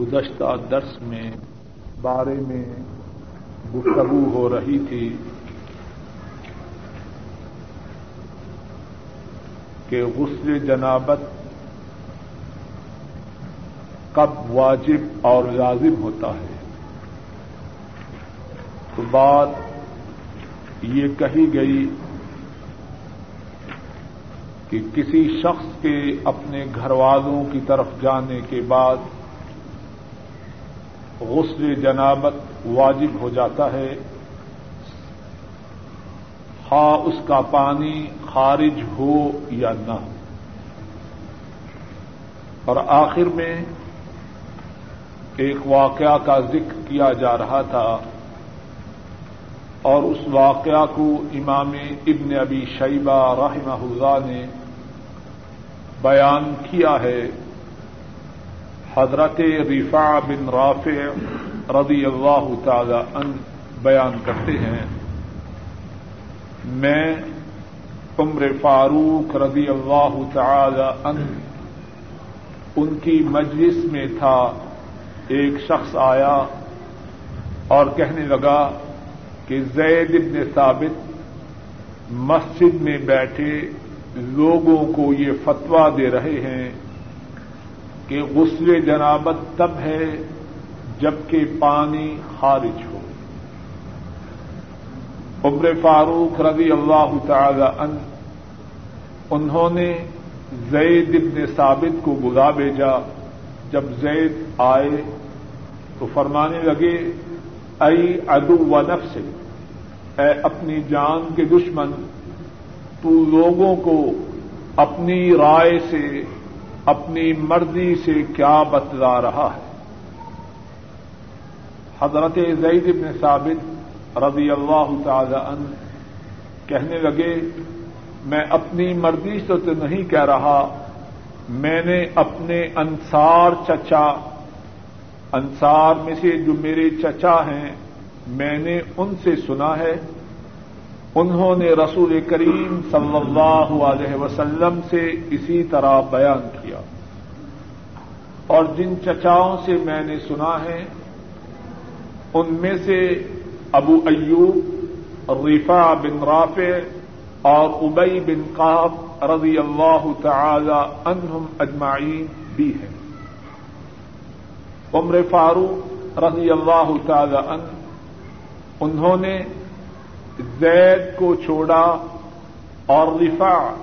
گزشتہ درس میں بارے میں گفتگو ہو رہی تھی کہ غسل جنابت کب واجب اور لازم ہوتا ہے۔ تو بات یہ کہی گئی کہ کسی شخص کے اپنے گھر والوں کی طرف جانے کے بعد غسل جنابت واجب ہو جاتا ہے۔ ہاں اس کا پانی خارج ہو یا نہ۔ ہو اور آخر میں ایک واقعہ کا ذکر کیا جا رہا تھا اور اس واقعہ کو امام ابن ابی شیبہ رحمہ اللہ نے بیان کیا ہے۔ حضرت رفا بن رافع رضی اللہ تعالی ان بیان کرتے ہیں۔ میں عمر فاروق رضی اللہ تعالی ان ان کی مجلس میں تھا۔ ایک شخص آیا اور کہنے لگا کہ زید ابن ثابت مسجد میں بیٹھے لوگوں کو یہ فتوا دے رہے ہیں۔ کہ غسل جنابت تب ہے جبکہ پانی خارج ہو۔ عمر فاروق رضی اللہ تعالی ان انہوں نے زید ابن ثابت کو بلا بھیجا۔ جب زید آئے تو فرمانے لگے ائی ادو و نفس، اے اپنی جان کے دشمن، تو لوگوں کو اپنی رائے سے اپنی مرضی سے کیا بتلا رہا ہے۔ حضرت زید ابن ثابت رضی اللہ تعالی ان کہنے لگے، میں اپنی مرضی سے تو نہیں کہہ رہا، میں نے اپنے انصار چچا، انصار میں سے جو میرے چچا ہیں، میں نے ان سے سنا ہے۔ انہوں نے رسول کریم صلی اللہ علیہ وسلم سے اسی طرح بیان کیا۔ اور جن چچاؤں سے میں نے سنا ہے، ان میں سے ابو ایوب ریفا بن رافع اور ابئی بن قاب رضی اللہ تعالی عنہم اجمعین بھی ہیں۔ عمر فاروق رضی اللہ تعالی عنہ، انہوں نے زید کو چھوڑا اور رفا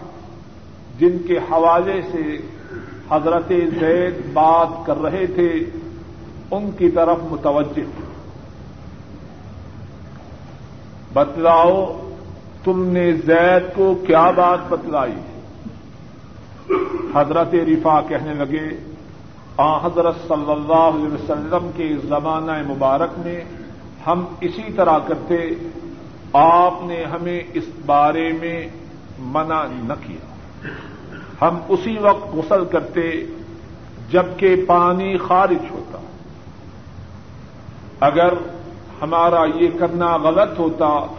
جن کے حوالے سے حضرت زید بات کر رہے تھے، ان کی طرف متوجہ تھے۔ بتلاؤ، تم نے زید کو کیا بات بتلائی؟ حضرت رفا کہنے لگے، آ حضرت صلی اللہ علیہ وسلم کے زمانہ مبارک میں ہم اسی طرح کرتے آپ نے ہمیں اس بارے میں منع نہ کیا۔ ہم اسی وقت غسل کرتے جبکہ پانی خارج ہوتا۔ اگر ہمارا یہ کرنا غلط ہوتا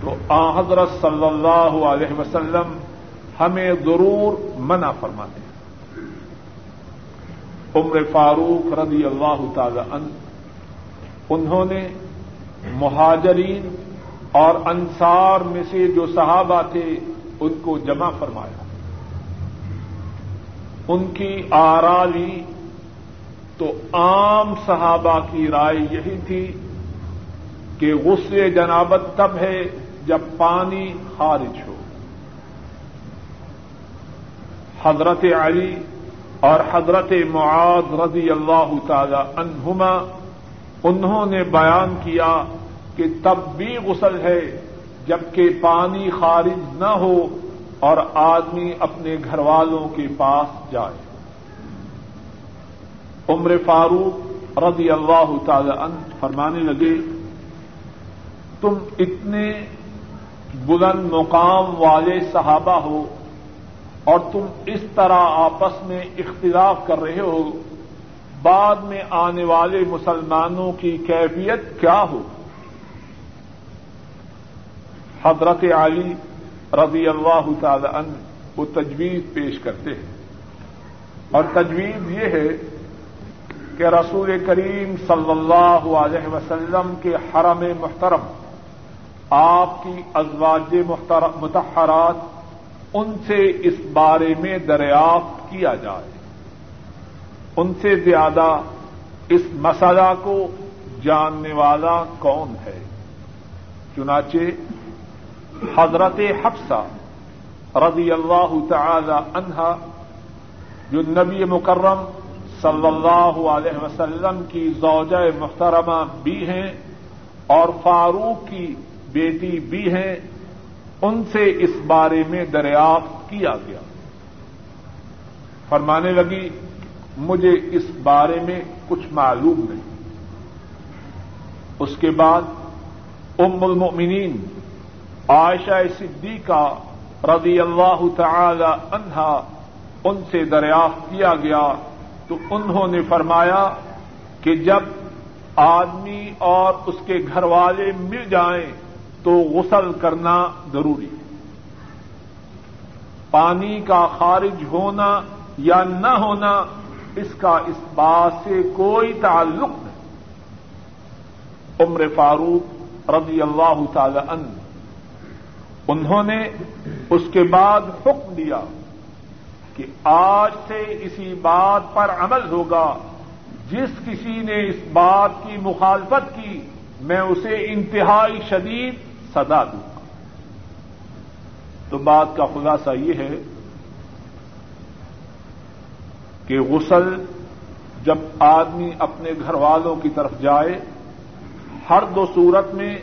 تو آ حضرت صلی اللہ علیہ وسلم ہمیں ضرور منع فرماتے۔ عمر فاروق رضی اللہ تعالی عنہ، انہوں نے مہاجرین اور انصار میں سے جو صحابہ تھے ان کو جمع فرمایا۔ ان کی آرا لی تو عام صحابہ کی رائے یہی تھی کہ غصے جنابت تب ہے جب پانی خارج ہو۔ حضرت علی اور حضرت معاذ رضی اللہ تعالی عنہما انہوں نے بیان کیا کہ تب بھی غسل ہے جبکہ پانی خارج نہ ہو اور آدمی اپنے گھر والوں کے پاس جائے۔ عمر فاروق رضی اللہ تعالی عنہ فرمانے لگے، تم اتنے بلند مقام والے صحابہ ہو اور تم اس طرح آپس میں اختلاف کر رہے ہو، بعد میں آنے والے مسلمانوں کی کیفیت کیا ہو؟ حضرت علی رضی اللہ تعالی عنہ وہ تجویز پیش کرتے ہیں۔ اور تجویز یہ ہے کہ رسول کریم صلی اللہ علیہ وسلم کے حرم محترم، آپ کی ازواج متحرات ان سے اس بارے میں دریافت کیا جائے۔ ان سے زیادہ اس مسئلہ کو جاننے والا کون ہے؟ چنانچہ حضرت حفصہ رضی اللہ تعالی عنہا جو نبی مکرم صلی اللہ علیہ وسلم کی زوجہ محترمہ بھی ہیں اور فاروق کی بیٹی بھی ہیں، ان سے اس بارے میں دریافت کیا گیا۔ فرمانے لگی، مجھے اس بارے میں کچھ معلوم نہیں۔ اس کے بعد ام المؤمنین عائشہ صدیقہ رضی اللہ تعالی عنہا ان سے دریافت کیا گیا تو انہوں نے فرمایا کہ جب آدمی اور اس کے گھر والے مل جائیں تو غسل کرنا ضروری ہے۔ پانی کا خارج ہونا یا نہ ہونا اس کا اس بات سے کوئی تعلق نہیں۔ عمر فاروق رضی اللہ تعالی عنہ انہوں نے اس کے بعد حکم دیا کہ آج سے اسی بات پر عمل ہوگا۔ جس کسی نے اس بات کی مخالفت کی، میں اسے انتہائی شدید سزا دوں گا۔ تو بات کا خلاصہ یہ ہے کہ غسل جب آدمی اپنے گھر والوں کی طرف جائے، ہر دو صورت میں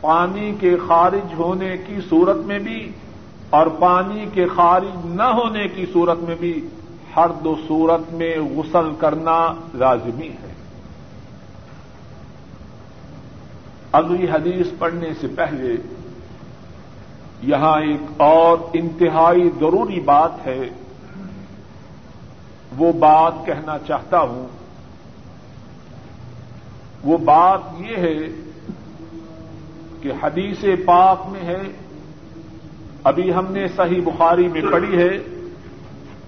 پانی کے خارج ہونے کی صورت میں بھی اور پانی کے خارج نہ ہونے کی صورت میں بھی ہر دو صورت میں غسل کرنا لازمی ہے۔ اگلی حدیث پڑھنے سے پہلے یہاں ایک اور انتہائی ضروری بات ہے۔ وہ بات کہنا چاہتا ہوں۔ وہ بات یہ ہے کہ حدیث پاک میں ہے۔ ابھی ہم نے صحیح بخاری میں پڑھی ہے۔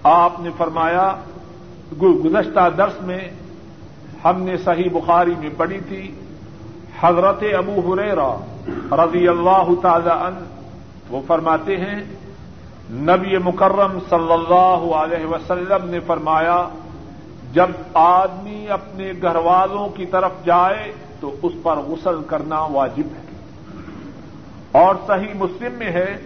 آپ نے فرمایا گزشتہ درس میں ہم نے صحیح بخاری میں پڑھی تھی، حضرت ابو حریرا رضی اللہ تعالی عنہ، وہ فرماتے ہیں، نبی مکرم صلی اللہ علیہ وسلم نے فرمایا، جب آدمی اپنے گھر والوں کی طرف جائے تو اس پر غسل کرنا واجب ہے۔ اور صحیح مسلم میں ہے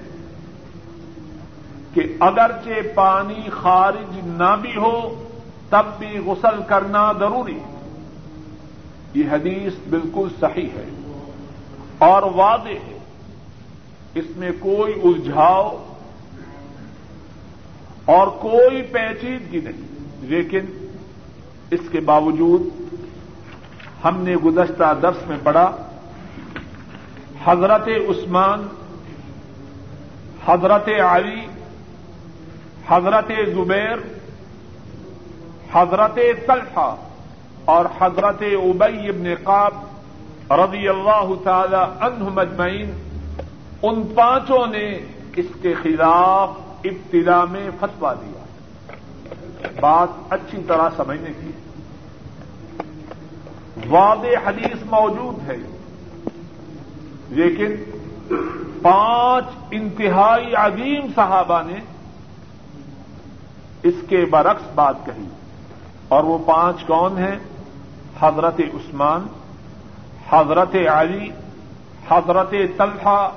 کہ اگرچہ پانی خارج نہ بھی ہو، تب بھی غسل کرنا ضروری یہ حدیث بالکل صحیح ہے۔ اور واضح ہے۔ اس میں کوئی الجھاؤ اور کوئی پیچیدگی نہیں۔ لیکن اس کے باوجود ہم نے گزشتہ درس میں پڑھا حضرت عثمان، حضرت علی، حضرت زبیر، حضرت طلحہ اور حضرت ابئی ابن قاب رضی اللہ تعالی عنہ مجمعین، ان پانچوں نے اس کے خلاف ابتدا میں فتوا دیا۔ بات اچھی طرح سمجھنے کی۔ واضح حدیث موجود ہے۔ لیکن پانچ انتہائی عظیم صحابہ نے اس کے برعکس بات کہی۔ اور وہ پانچ کون ہیں؟ حضرت عثمان، حضرت علی، حضرت طلحہ،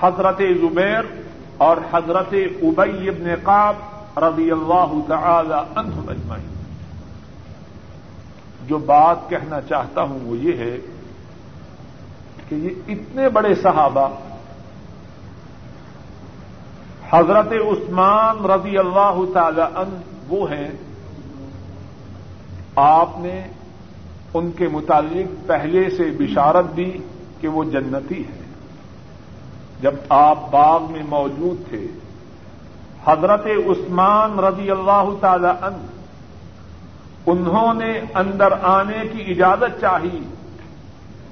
حضرت زبیر اور حضرت ابئی ابن قاب رضی اللہ تعالی عنہ اجمعین۔ جو بات کہنا چاہتا ہوں وہ یہ ہے کہ یہ اتنے بڑے صحابہ حضرت عثمان رضی اللہ تعالی عنہ وہ ہیں، آپ نے ان کے متعلق پہلے سے بشارت دی کہ وہ جنتی ہے جب آپ باغ میں موجود تھے، حضرت عثمان رضی اللہ تعالی عنہ، انہوں نے اندر آنے کی اجازت چاہی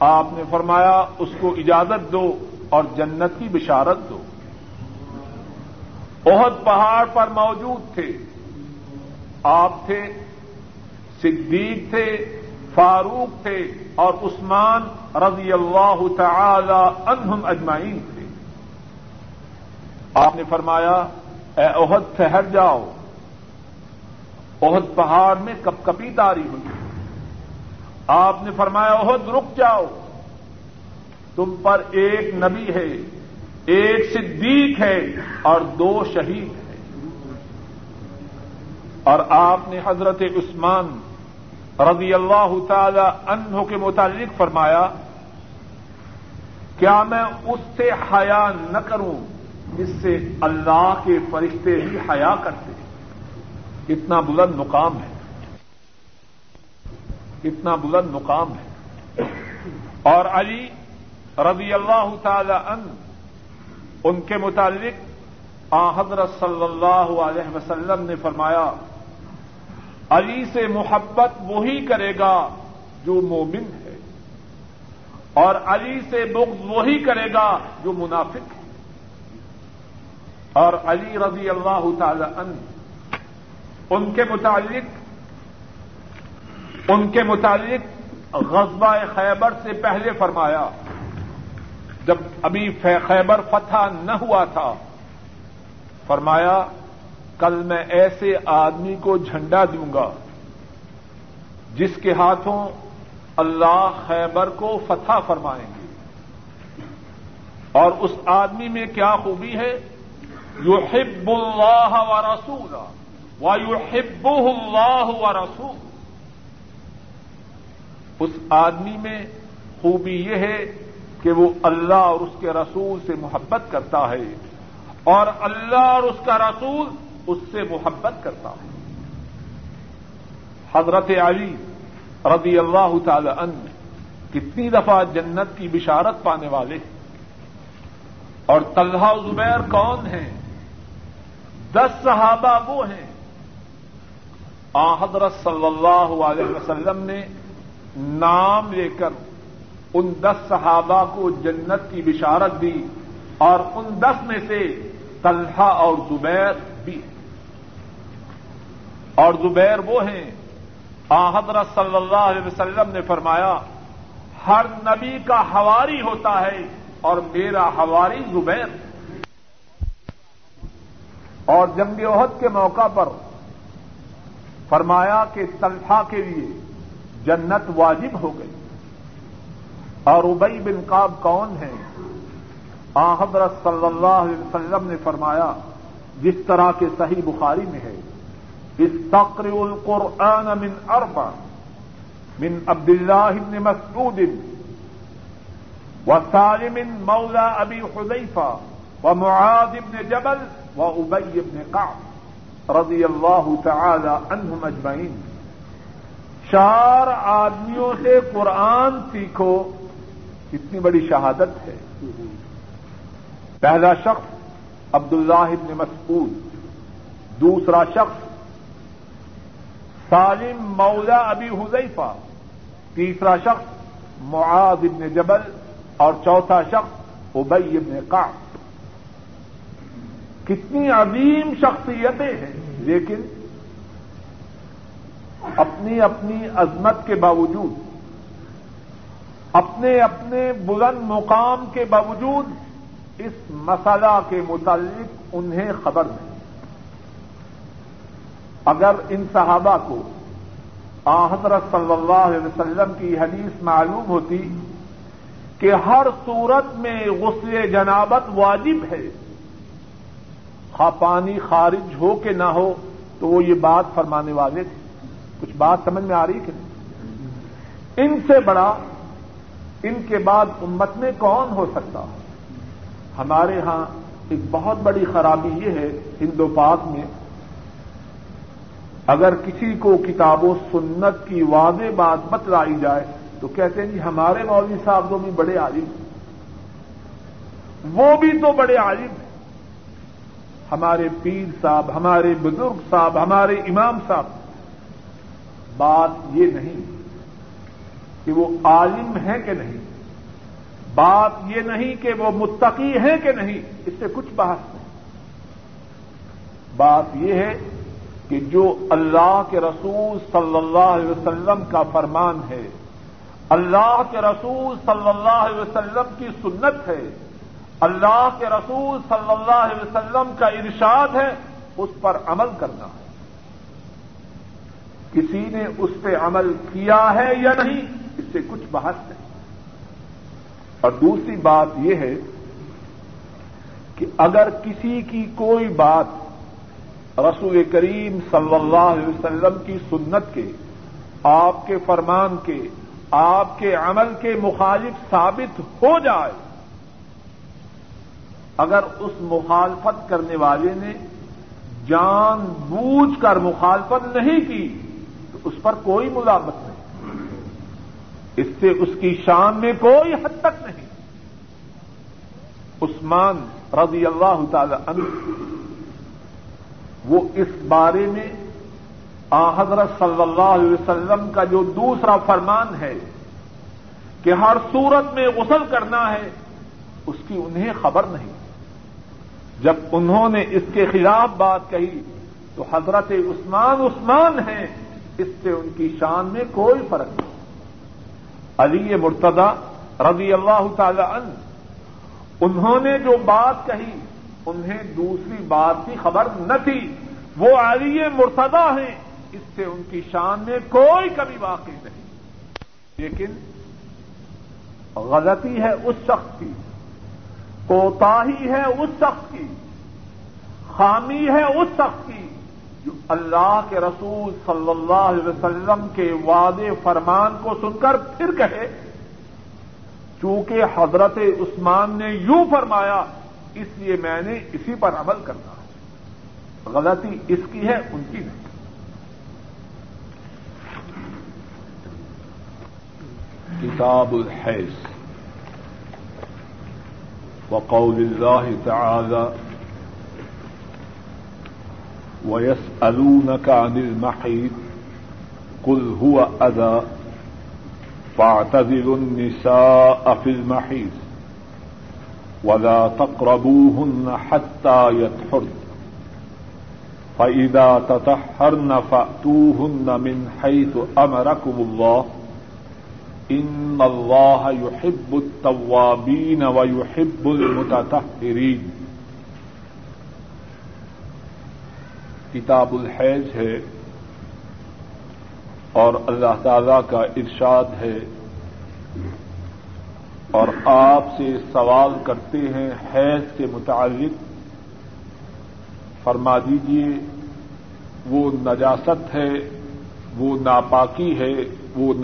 آپ نے فرمایا اس کو اجازت دو اور جنت کی بشارت دو۔ بہت پہاڑ پر موجود تھے۔ آپ تھے، صدیق تھے، فاروق تھے اور عثمان رضی اللہ تعالی عنہم اجمعین تھے۔ آپ نے فرمایا، اے عہد ٹھہر جاؤ۔ عہد پہاڑ میں کپ کپی تاری ہوئی۔ آپ نے فرمایا عہد رک جاؤ. تم پر ایک نبی ہے، ایک صدیق ہے اور دو شہید ہیں۔ اور آپ نے حضرت عثمان رضی اللہ تعالی عنہ کے متعلق فرمایا، کیا میں اس سے حیا نہ کروں جس سے اللہ کے فرشتے ہی حیا کرتے اتنا بلند مقام ہے۔ اتنا بلند مقام ہے۔ اور علی رضی اللہ تعالی عنہ، ان کے متعلق آ حضرت صلی اللہ علیہ وسلم نے فرمایا، علی سے محبت وہی کرے گا جو مومن ہے، اور علی سے بغض وہی کرے گا جو منافق ہے۔ اور علی رضی اللہ تعالی عنہ، ان کے متعلق ان کے متعلق غزبہ خیبر سے پہلے فرمایا، جب ابھی خیبر فتح نہ ہوا تھا، فرمایا، کل میں ایسے آدمی کو جھنڈا دوں گا، جس کے ہاتھوں اللہ خیبر کو فتح فرمائیں گے۔ اور اس آدمی میں کیا خوبی ہے؟ یو ہب اللہ و رسول و یو ہب اللہ و رسول اس آدمی میں خوبی یہ ہے کہ وہ اللہ اور اس کے رسول سے محبت کرتا ہے اور اللہ اور اس کا رسول اس سے محبت کرتا ہوں حضرت علی رضی اللہ تعالی عنہ کتنی دفعہ جنت کی بشارت پانے والے ہیں۔ اور طلحہ زبیر کون ہیں؟ دس صحابہ وہ ہیں۔ آ حضرت صلی اللہ علیہ وسلم نے نام لے کر ان دس صحابہ کو جنت کی بشارت دی اور ان دس میں سے طلحہ اور زبیر بھی اور زبیر وہ ہیں، آ حضرت صلی اللہ علیہ وسلم نے فرمایا، ہر نبی کا ہواری ہوتا ہے اور میرا ہواری زبیر۔ اور جنگ عہد کے موقع پر فرمایا کہ طلحہ کے لیے جنت واجب ہو گئی۔ اور ابئی بن کاب کون ہے حضرت صلی اللہ علیہ وسلم نے فرمایا، جس طرح کے صحیح بخاری میں ہے استقرئوا القرآن من أربع من عبد الله بن مسعود وسالم مولى أبي حذيفة ومعاذ بن جبل وأبي بن قعب رضی اللہ تعالی عنہم اجمعین۔ چار آدمیوں سے قرآن سیکھو، کتنی بڑی شہادت ہے۔ پہلا شخص عبد اللہ ابن مسعود، دوسرا شخص سالم مولا ابی حذیفہ، تیسرا شخص معاذ ابن جبل، اور چوتھا شخص ابئی ابن قعب۔ کتنی عظیم شخصیتیں ہیں، لیکن اپنی اپنی عظمت کے باوجود، اپنے اپنے بلند مقام کے باوجود اس مسئلہ کے متعلق انہیں خبر نہیں۔ اگر ان صحابہ کو آ حضرت صلی اللہ علیہ وسلم کی حدیث معلوم ہوتی کہ ہر صورت میں غسل جنابت واجب ہے خواہ پانی خارج ہو کہ نہ ہو، تو وہ یہ بات فرمانے والے تھے۔ کچھ بات سمجھ میں آ رہی کہ نہیں؟ ان سے بڑا ان کے بعد امت میں کون ہو سکتا؟ ہمارے ہاں ایک بہت بڑی خرابی یہ ہے ہندو پاک میں، اگر کسی کو کتاب و سنت کی واضح بات بتلائی جائے تو کہتے ہیں جی ہمارے مولوی صاحب تو بھی بڑے عالم ہیں۔ وہ بھی تو بڑے عالم ہیں۔ ہمارے پیر صاحب، ہمارے بزرگ صاحب، ہمارے امام صاحب بات یہ نہیں کہ وہ عالم ہیں کہ نہیں بات یہ نہیں کہ وہ متقی ہیں کہ نہیں اس سے کچھ بحث نہیں بات یہ ہے کہ جو اللہ کے رسول صلی اللہ علیہ وسلم کا فرمان ہے اللہ کے رسول صلی اللہ علیہ وسلم کی سنت ہے اللہ کے رسول صلی اللہ علیہ وسلم کا ارشاد ہے اس پر عمل کرنا ہے کسی نے اس پہ عمل کیا ہے یا نہیں، اس سے کچھ بحث نہیں اور دوسری بات یہ ہے کہ اگر کسی کی کوئی بات رسول کریم صلی اللہ علیہ وسلم کی سنت کے، آپ کے فرمان کے، آپ کے عمل کے مخالف ثابت ہو جائے، اگر اس مخالفت کرنے والے نے جان بوجھ کر مخالفت نہیں کی تو اس پر کوئی ملامت نہیں۔ اس سے اس کی شان میں کوئی حد تک نہیں۔ عثمان رضی اللہ تعالی عنہ، وہ اس بارے میں آ حضرت صلی اللہ علیہ وسلم کا جو دوسرا فرمان ہے کہ ہر صورت میں غسل کرنا ہے، اس کی انہیں خبر نہیں۔ جب انہوں نے اس کے خلاف بات کہی تو حضرت عثمان عثمان ہیں۔ اس سے ان کی شان میں کوئی فرق نہیں۔ علی مرتدہ رضی اللہ تعالی عنہ، انہوں نے جو بات کہی، انہیں دوسری بات کی خبر نہ تھی۔ وہ علی مرتدہ ہیں، اس سے ان کی شان میں کوئی کمی واقع نہیں۔ لیکن غلطی ہے اس شخص کی، کوتاہی ہے اس شخص کی، خامی ہے اس شخص کی۔ جو اللہ کے رسول صلی اللہ علیہ وسلم کے وعدے فرمان کو سن کر پھر کہے، چونکہ حضرت عثمان نے یوں فرمایا، اس لیے میں نے اسی پر عمل کرنا۔ ہے غلطی اس کی ہے، ان کی نہیں۔ کتاب الحیض وقول الله تعالى ويسألونك عن المحيط قل هو أذى فاعتذروا النساء في المحيط ولا تقربوهن حتى يطهرن فإذا تطهرن فأتوهن من حيث أمركم الله ان اللہ يحب التوابین و يحب کتاب الحیض ہے اور اللہ تعالی کا ارشاد ہے اور آپ سے سوال کرتے ہیں حیض کے متعلق، فرما دیجیے وہ نجاست ہے، وہ ناپاکی ہے، وہ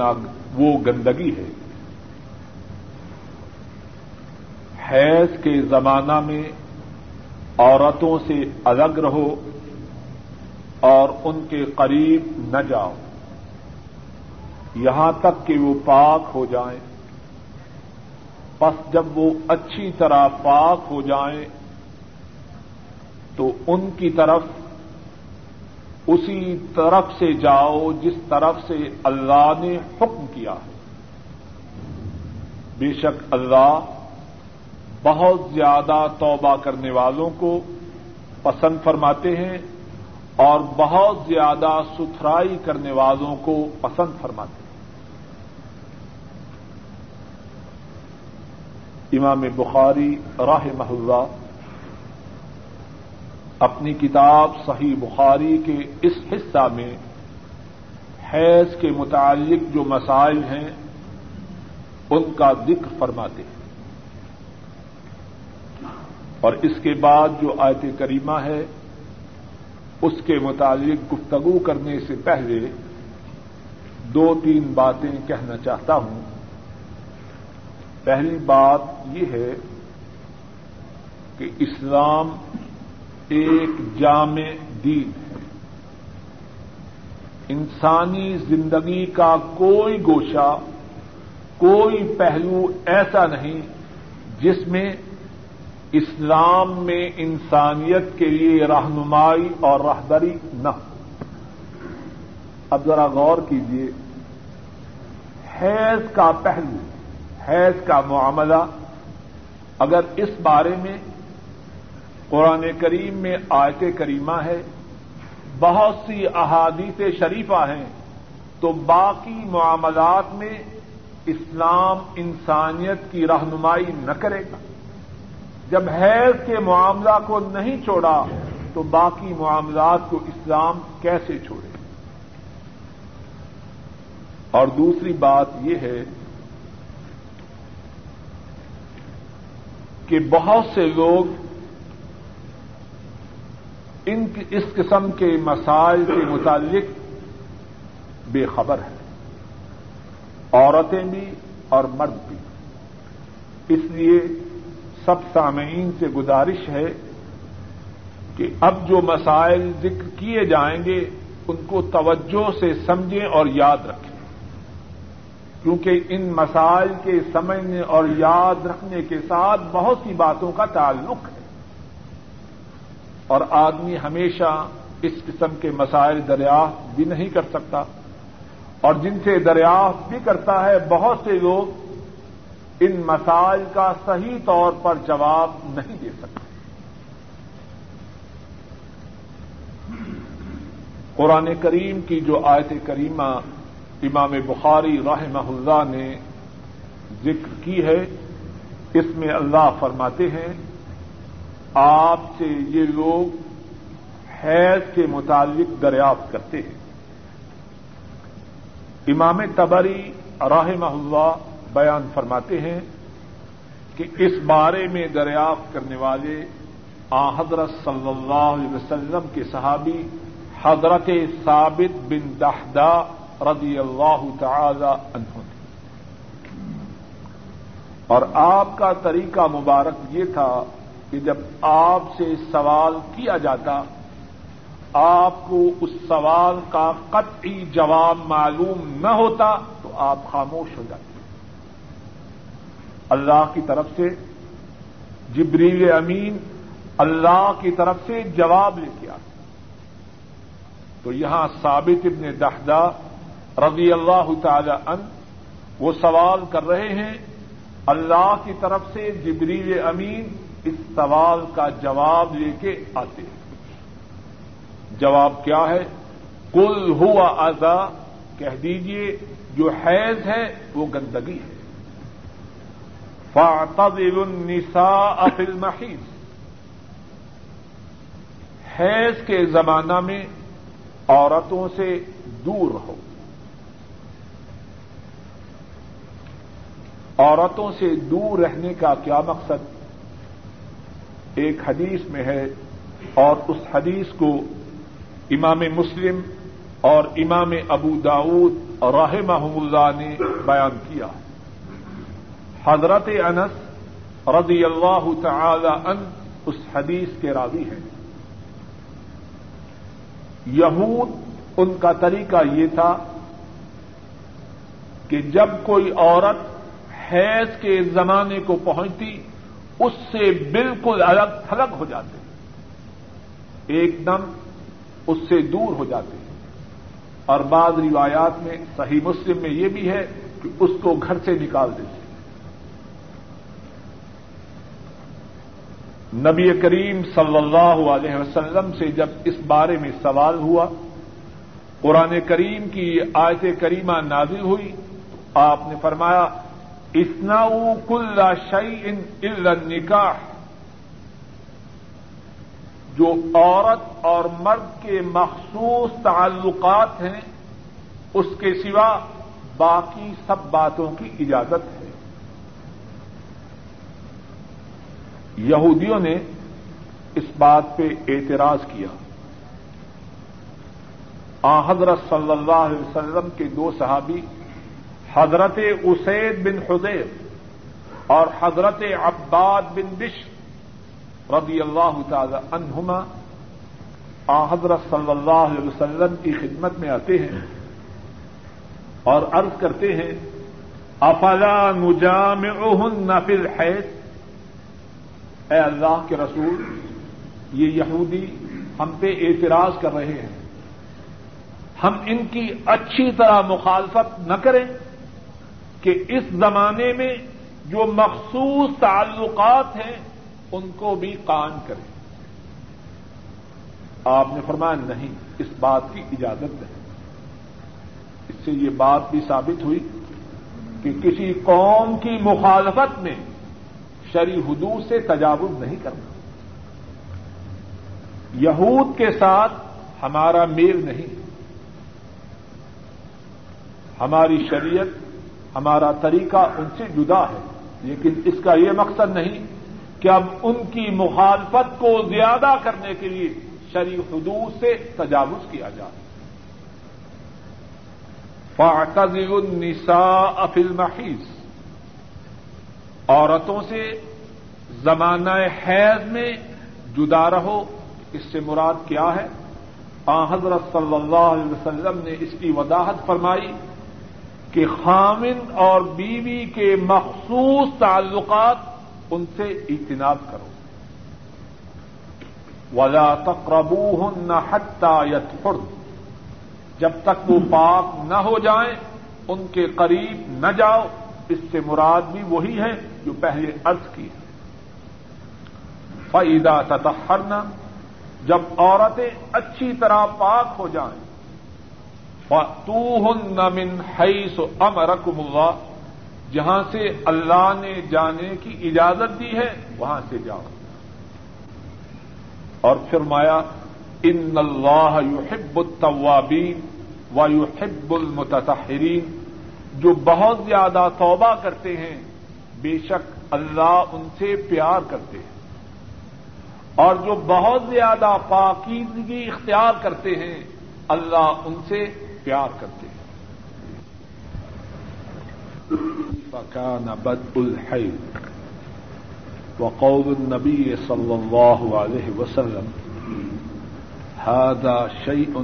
وہ گندگی ہے۔ حیض کے زمانہ میں عورتوں سے الگ رہو اور ان کے قریب نہ جاؤ۔ یہاں تک کہ وہ پاک ہو جائیں۔ پس جب وہ اچھی طرح پاک ہو جائیں، تو ان کی طرف، اسی طرف سے جاؤ جس طرف سے اللہ نے حکم کیا ہے۔ بے شک اللہ بہت زیادہ توبہ کرنے والوں کو پسند فرماتے ہیں۔ اور بہت زیادہ ستھرائی کرنے والوں کو پسند فرماتے ہیں۔ امام بخاری راہ محلہ اپنی کتاب صحیح بخاری کے اس حصہ میں حیض کے متعلق جو مسائل ہیں، ان کا ذکر فرماتے ہیں۔ اور اس کے بعد جو آیت کریمہ ہے اس کے متعلق گفتگو کرنے سے پہلے دو تین باتیں کہنا چاہتا ہوں۔ پہلی بات یہ ہے کہ اسلام ایک جامع دین ہے۔ انسانی زندگی کا کوئی گوشہ، کوئی پہلو ایسا نہیں جس میں اسلام میں انسانیت کے لیے رہنمائی اور راہدری نہ ہو۔ اب ذرا غور کیجیے حیض کا پہلو، حیض کا معاملہ اگر اس بارے میں قرآن کریم میں آیت کریمہ ہے، بہت سی احادیث شریفہ ہیں، تو باقی معاملات میں اسلام انسانیت کی رہنمائی نہ کرے گا۔ جب حیض کے معاملہ کو نہیں چھوڑا تو باقی معاملات کو اسلام کیسے چھوڑے؟ اور دوسری بات یہ ہے کہ بہت سے لوگ ان اس قسم کے مسائل کے متعلق بے خبر ہیں۔ عورتیں بھی اور مرد بھی۔ اس لیے سب سامعین سے گزارش ہے کہ اب جو مسائل ذکر کیے جائیں گے، ان کو توجہ سے سمجھیں اور یاد رکھیں۔ کیونکہ ان مسائل کے سمجھنے اور یاد رکھنے کے ساتھ بہت سی باتوں کا تعلق ہے۔ اور آدمی ہمیشہ اس قسم کے مسائل دریافت بھی نہیں کر سکتا۔ اور جن سے دریافت بھی کرتا ہے، بہت سے لوگ ان مسائل کا صحیح طور پر جواب نہیں دے سکتے۔ قرآن کریم کی جو آیت کریمہ امام بخاری رحمہ اللہ نے ذکر کی ہے، اس میں اللہ فرماتے ہیں، آپ سے یہ لوگ حیض کے متعلق دریافت کرتے ہیں۔ امام تبری رحمہ اللہ بیان فرماتے ہیں کہ اس بارے میں دریافت کرنے والے آ حضرت صلی اللہ علیہ وسلم کے صحابی حضرت ثابت بن دہدا رضی اللہ تعالی عنہ اور آپ کا طریقہ مبارک یہ تھا کہ جب آپ سے سوال کیا جاتا، آپ کو اس سوال کا قطعی جواب معلوم نہ ہوتا تو آپ خاموش ہو جاتے۔ اللہ کی طرف سے، جبریل امین اللہ کی طرف سے جواب لے کے آتے تو یہاں ثابت ابن دہدا رضی اللہ تعالی ان وہ سوال کر رہے ہیں، اللہ کی طرف سے جبریل امین اس سوال کا جواب لے کے آتے ہیں۔ جواب کیا ہے؟ کل ہوا آزا کہہ دیجیے، جو حیض ہے وہ گندگی ہے۔ فاطل النساء فی المحیض حیض کے زمانہ میں عورتوں سے دور رہو۔ عورتوں سے دور رہنے کا کیا مقصد؟ ایک حدیث میں ہے اور اس حدیث کو امام مسلم اور امام ابو داود اور راہ محمود اللہ نے بیان کیا۔ ہے حضرت انس رضی اللہ تعالی ان اس حدیث کے راوی ہیں۔ یہود ان کا طریقہ یہ تھا کہ جب کوئی عورت حیض کے زمانے کو پہنچتی، اس سے بالکل الگ تھلگ ہو جاتے۔ ایک دم اس سے دور ہو جاتے۔ اور بعض روایات میں، صحیح مسلم میں یہ بھی ہے کہ اس کو گھر سے نکال دیتے۔ نبی کریم صلی اللہ علیہ وسلم سے جب اس بارے میں سوال ہوا، قرآن کریم کی آیت کریمہ نازل ہوئی، آپ نے فرمایا اسناؤ کل شعی ان نکاح جو عورت اور مرد کے مخصوص تعلقات ہیں، اس کے سوا باقی سب باتوں کی اجازت ہے۔ یہودیوں نے اس بات پہ اعتراض کیا۔ آ، حضرت صلی اللہ علیہ وسلم کے دو صحابی، حضرت اسید بن حدیب اور حضرت عباد بن بشر رضی اللہ تعالی عنہما، آ، حضرت صلی اللہ علیہ وسلم کی خدمت میں آتے ہیں اور عرض کرتے ہیں، افلا نجام نفل حیث اے اللہ کے رسول، یہ یہودی ہم پہ اعتراض کر رہے ہیں۔ ہم ان کی اچھی طرح مخالفت نہ کریں کہ اس زمانے میں جو مخصوص تعلقات ہیں ان کو بھی قائم کریں۔ آپ نے فرمایا، نہیں، اس بات کی اجازت نہیں۔ اس سے یہ بات بھی ثابت ہوئی کہ کسی قوم کی مخالفت میں شری حدود سے تجاوز نہیں کرنا۔ یہود کے ساتھ ہمارا میل نہیں۔ ہماری شریعت، ہمارا طریقہ ان سے جدا ہے، لیکن اس کا یہ مقصد نہیں کہ اب ان کی مخالفت کو زیادہ کرنے کے لیے شریع حدود سے تجاوز کیا جائے۔ فاقز النساء فی المحیض۔ عورتوں سے زمانہ حیض میں جدا رہو، اس سے مراد کیا ہے؟ آ حضرت صلی اللہ علیہ وسلم نے اس کی وضاحت فرمائی کہ خامن اور بیوی کے مخصوص تعلقات ان سے اجتناب کرو۔ ولا تقربو نہ حتہ جب تک وہ پاک نہ ہو جائیں، ان کے قریب نہ جاؤ۔ اس سے مراد بھی وہی ہے جو پہلے ارض کی ہے۔ فعیدہ تتحرنا جب عورتیں اچھی طرح پاک ہو جائیں تو ہن من حیث امرکم اللہ جہاں سے اللہ نے جانے کی اجازت دی ہے، وہاں سے جاؤ۔ اور فرمایا ان اللہ یحب التوابین و یحب المتطہرین جو بہت زیادہ توبہ کرتے ہیں، بے شک اللہ ان سے پیار کرتے ہیں۔ اور جو بہت زیادہ پاکیزگی اختیار کرتے ہیں، اللہ ان سے پیار کرتے ہیں۔ فكان بدء الحيض وقول النبي صلى الله عليه وسلم هذا شيء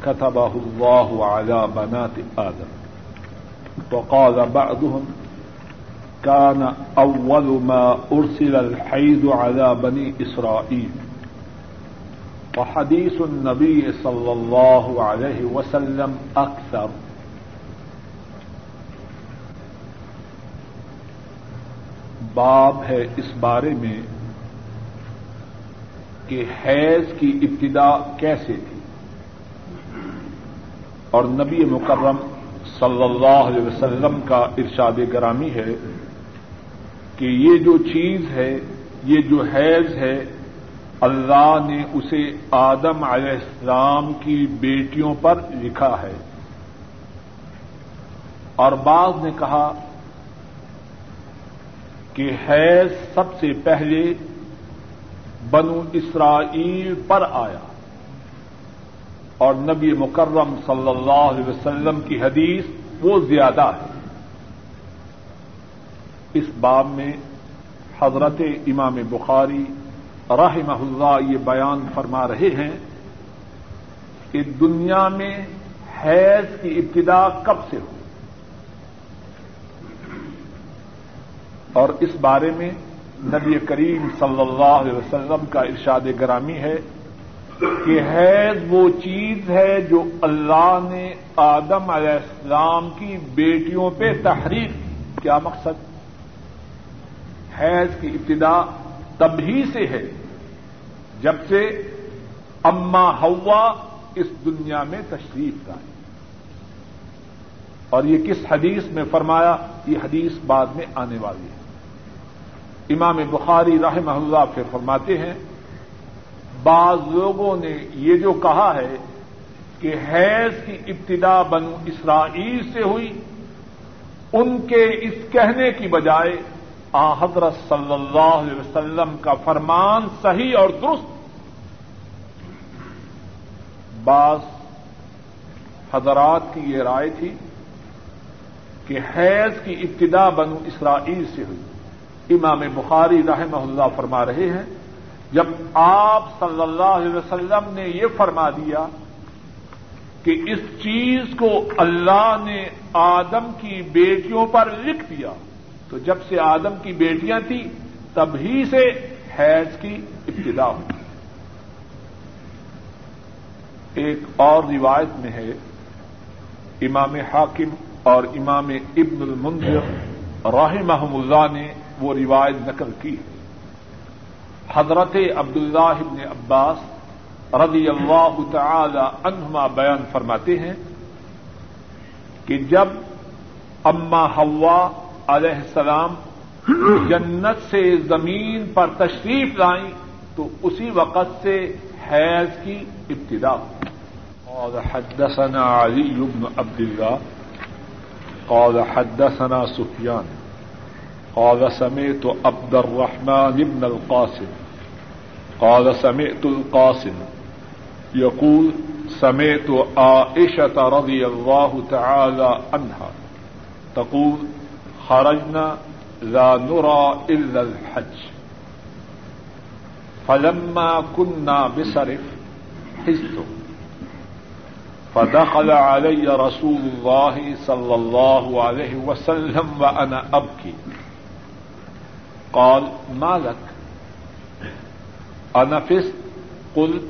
كتبه الله على بنات آدم۔ وقال بعضهم كان أول ما أرسل الحيض على بني إسرائيل. وحديث النبي صلى الله عليه وسلم أكثر. باب ہے اس بارے میں کہ حیض کی ابتدا کیسے تھی اور نبی مکرم صلی اللہ علیہ وسلم کا ارشاد گرامی ہے کہ یہ جو چیز ہے، یہ جو حیض ہے، اللہ نے اسے آدم علیہ السلام کی بیٹیوں پر لکھا ہے۔ اور بعض نے کہا کہ حیض سب سے پہلے بنو اسرائیل پر آیا۔ اور نبی مکرم صلی اللہ علیہ وسلم کی حدیث وہ زیادہ ہے۔ اس باب میں حضرت امام بخاری رحمہ اللہ یہ بیان فرما رہے ہیں کہ دنیا میں حیض کی ابتدا کب سے ہو اور اس بارے میں نبی کریم صلی اللہ علیہ وسلم کا ارشاد گرامی ہے کہ حیض وہ چیز ہے جو اللہ نے آدم علیہ السلام کی بیٹیوں پہ تحریر کیا مقصد؟ حیض کی ابتدا تبھی سے ہے جب سے اما ہوا اس دنیا میں تشریف لائے۔ اور یہ کس حدیث میں فرمایا؟ یہ حدیث بعد میں آنے والی ہے۔ امام بخاری رحمہ اللہ پھر فرماتے ہیں بعض لوگوں نے یہ جو کہا ہے کہ حیض کی ابتدا بنو اسرائیل سے ہوئی، ان کے اس کہنے کی بجائے آ حضرت صلی اللہ علیہ وسلم کا فرمان صحیح اور درست۔ بعض حضرات کی یہ رائے تھی کہ حیض کی ابتدا بنو اسرائیل سے ہوئی۔ امام بخاری رحمہ اللہ فرما رہے ہیں جب آپ صلی اللہ علیہ وسلم نے یہ فرما دیا کہ اس چیز کو اللہ نے آدم کی بیٹیوں پر لکھ دیا، تو جب سے آدم کی بیٹیاں تھیں، تبھی سے حیض کی ابتدا ہوئی۔ ایک اور روایت میں ہے، امام حاکم اور امام ابن المنظر رحمہ اللہ نے وہ روایت نقل کی۔ ہے حضرت عبداللہ ابن عباس رضی اللہ تعالی عنہما بیان فرماتے ہیں کہ جب اما ہوا علیہ السلام جنت سے زمین پر تشریف لائیں تو اسی وقت سے حیض کی ابتدا اور حدثنا علی بن عبد الله قال حدثنا سفيان قال سمعت عبد الرحمن بن القاسم. قال سمعت القاسم. يقول سمعت عائشة رضي الله تعالى عنها. تقول خرجنا لا نرى إلا الحج. فلما كنا بصرف حزت فدخل علي رسول الله صلى الله عليه وسلم وأنا أبكي. قال ما لك أنفست قلت،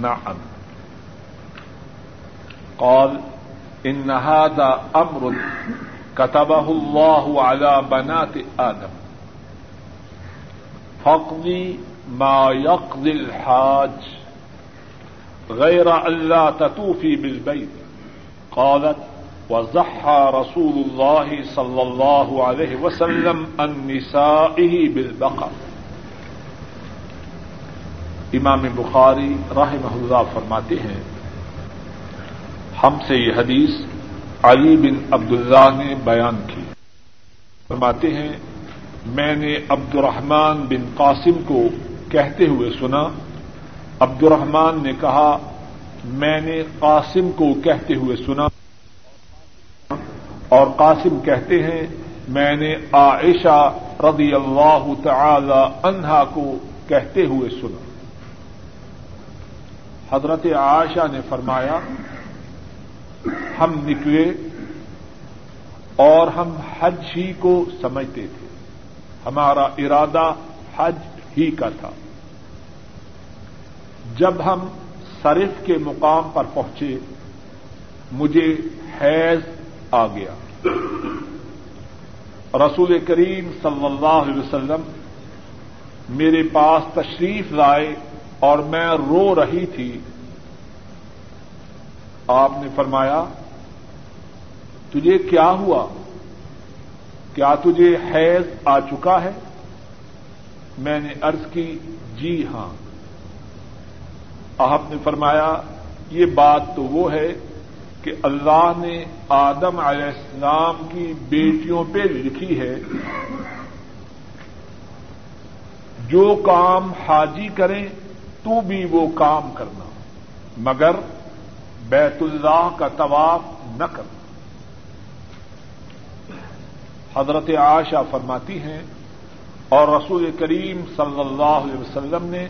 نعم. قال إن هذا أمر كتبه الله على بنات آدم. فاقضي ما يقضي الحاج، غير ألا تطوفي بالبيت. قالت وضحى رسول الله صلى الله عليه وسلم عن نسائه بالبقر امام بخاری رحمہ اللہ فرماتے ہیں، ہم سے یہ حدیث علی بن عبداللہ نے بیان کی۔ فرماتے ہیں، میں نے عبد الرحمان بن قاسم کو کہتے ہوئے سنا عبد الرحمان نے کہا، میں نے قاسم کو کہتے ہوئے سنا۔ اور قاسم کہتے ہیں، میں نے عائشہ رضی اللہ تعالی عنہا کو کہتے ہوئے سنا۔ حضرت عائشہ نے فرمایا، ہم نکلے اور ہم حج ہی کو سمجھتے تھے۔ ہمارا ارادہ حج ہی کا تھا۔ جب ہم صرف کے مقام پر پہنچے، مجھے حیض آ گیا۔ رسول کریم صلی اللہ علیہ وسلم میرے پاس تشریف لائے اور میں رو رہی تھی۔ آپ نے فرمایا، تجھے کیا ہوا؟ کیا تجھے حیض آ چکا ہے؟ میں نے ارض کی جی ہاں۔ آپ نے فرمایا، یہ بات تو وہ ہے کہ اللہ نے آدم علیہ السلام کی بیٹیوں پہ لکھی ہے، جو کام حاجی کریں تو بھی وہ کام کرنا، مگر بیت اللہ کا طواف نہ کرنا۔ حضرت عائشہ فرماتی ہیں، اور رسول کریم صلی اللہ علیہ وسلم نے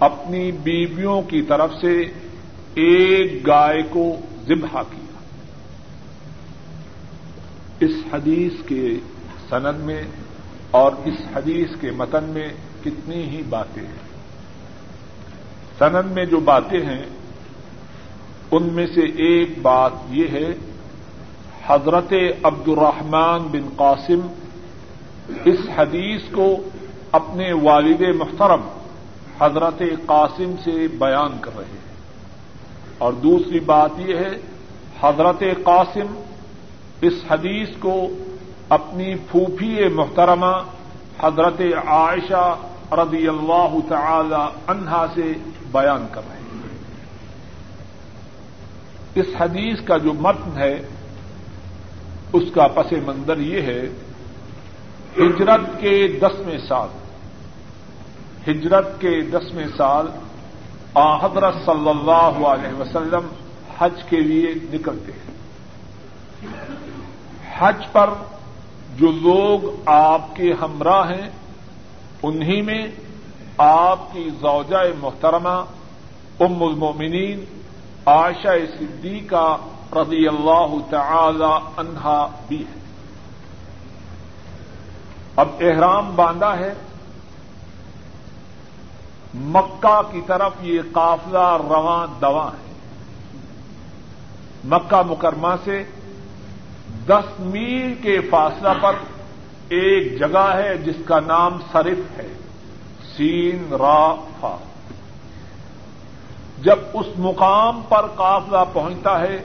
اپنی بیویوں کی طرف سے ایک گائے کو ذبح کیا۔ اس حدیث کے سند میں اور اس حدیث کے متن میں کتنی ہی باتیں ہیں۔ سند میں جو باتیں ہیں، ان میں سے ایک بات یہ ہے، حضرت عبد الرحمان بن قاسم اس حدیث کو اپنے والد محترم حضرت قاسم سے بیان کر رہے ہیں۔ اور دوسری بات یہ ہے، حضرت قاسم اس حدیث کو اپنی پھوپھی محترمہ حضرت عائشہ رضی اللہ تعالی عنہا سے بیان کر رہے ہیں۔ اس حدیث کا جو متن ہے، اس کا پس منظر یہ ہے، ہجرت کے دسویں سال، ہجرت کے دسویں سال حضرت صلی اللہ علیہ وسلم حج کے لیے نکلتے ہیں۔ حج پر جو لوگ آپ کے ہمراہ ہیں، انہی میں آپ کی زوجہ محترمہ ام المومنین عائشہ صدیقہ رضی اللہ تعالی عنہا بھی ہے۔ اب احرام باندھا ہے۔ مکہ کی طرف یہ قافلہ رواں دواں ہے۔ مکہ مکرمہ سے دس میل کے فاصلہ پر ایک جگہ ہے جس کا نام صرف ہے، سین را فا۔ جب اس مقام پر قافلہ پہنچتا ہے،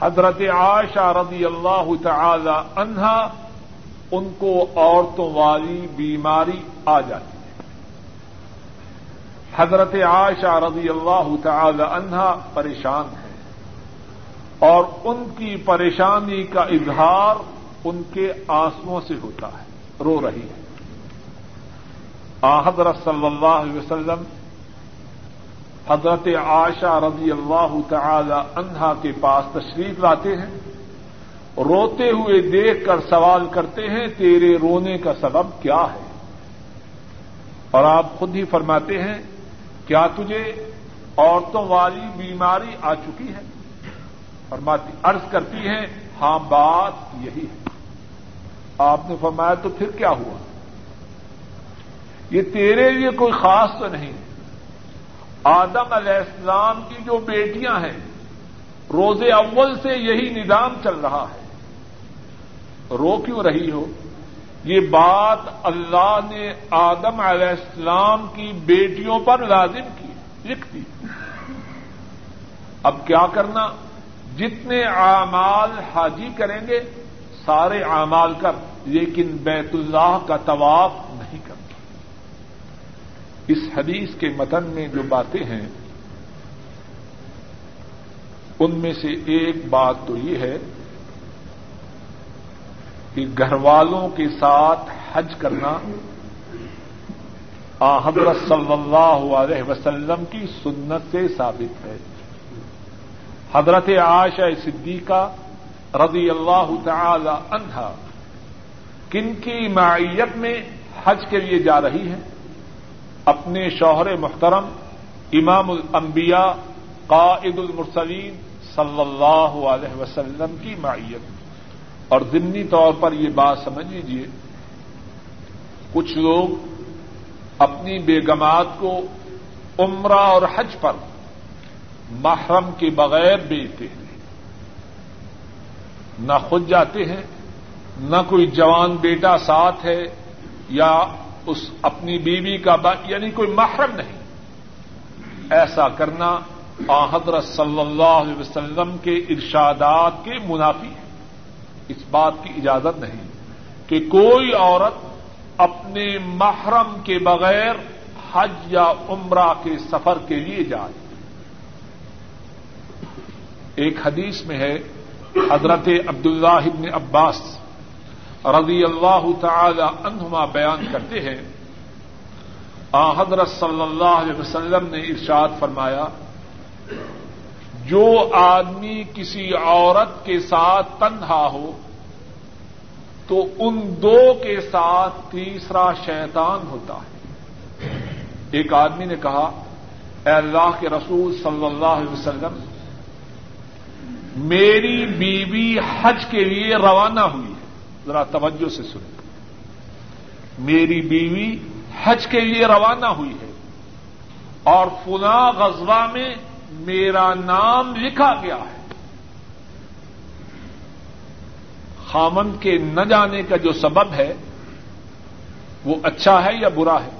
حضرت عائشہ رضی اللہ تعالی عنہا ان کو عورتوں والی بیماری آ جاتی۔ ہے حضرت عائشہ رضی اللہ تعالی عنہا پریشان ہے اور ان کی پریشانی کا اظہار ان کے آنسوؤں سے ہوتا ہے، رو رہی ہے۔ حضرت صلی اللہ علیہ وسلم، حضرت عائشہ رضی اللہ تعالی عنہا کے پاس تشریف لاتے ہیں، روتے ہوئے دیکھ کر سوال کرتے ہیں، تیرے رونے کا سبب کیا ہے؟ اور آپ خود ہی فرماتے ہیں کیا تجھے عورتوں والی بیماری آ چکی ہے؟ فرماتی، عرض کرتی ہیں ہاں بات یہی ہے۔ آپ نے فرمایا، تو پھر کیا ہوا؟ یہ تیرے لیے کوئی خاص تو نہیں۔ آدم علیہ السلام کی جو بیٹیاں ہیں روز اول سے یہی نظام چل رہا ہے۔ رو کیوں رہی ہو؟ یہ بات اللہ نے آدم علیہ السلام کی بیٹیوں پر لازم کی، لکھ دی۔ اب کیا کرنا؟ جتنے اعمال حاجی کریں گے، سارے اعمال کر، لیکن بیت اللہ کا طواف نہیں کرنا اس حدیث کے متن میں جو باتیں ہیں، ان میں سے ایک بات تو یہ ہے کہ گھر والوں کے ساتھ حج کرنا حضرت صلی اللہ علیہ وسلم کی سنت سے ثابت ہے۔ حضرت عائشہ صدیقہ رضی اللہ تعالی عنہا کن کی معیت میں حج کے لیے جا رہی ہے اپنے شوہر محترم امام الانبیاء قائد المرسلین صلی اللہ علیہ وسلم کی معیت۔ اور ضمنی طور پر یہ بات سمجھ لیجیے کچھ لوگ اپنی بیگمات کو عمرہ اور حج پر محرم کے بغیر بیچتے ہیں۔ نہ خود جاتے ہیں، نہ کوئی جوان بیٹا ساتھ ہے یا اس اپنی بیوی کا با یعنی کوئی محرم نہیں۔ ایسا کرنا حضرت صلی اللہ علیہ وسلم کے ارشادات کے منافی ہے۔ اس بات کی اجازت نہیں کہ کوئی عورت اپنے محرم کے بغیر حج یا عمرہ کے سفر کے لیے جائے۔ ایک حدیث میں ہے، حضرت عبداللہ ابن عباس رضی اللہ تعالی عنہما بیان کرتے ہیں۔ آ، حضرت صلی اللہ علیہ وسلم نے ارشاد فرمایا جو آدمی کسی عورت کے ساتھ تنہا ہو، تو ان دو کے ساتھ تیسرا شیطان ہوتا ہے۔ ایک آدمی نے کہا، اے اللہ کے رسول صلی اللہ علیہ وسلم، میری بیوی حج کے لیے روانہ ہوئی ہے۔ ذرا توجہ سے سنیں۔ میری بیوی حج کے لیے روانہ ہوئی ہے اور فنا غزوہ میں میرا نام لکھا گیا ہے۔ خامن کے نہ جانے کا جو سبب ہے، وہ اچھا ہے یا برا ہے؟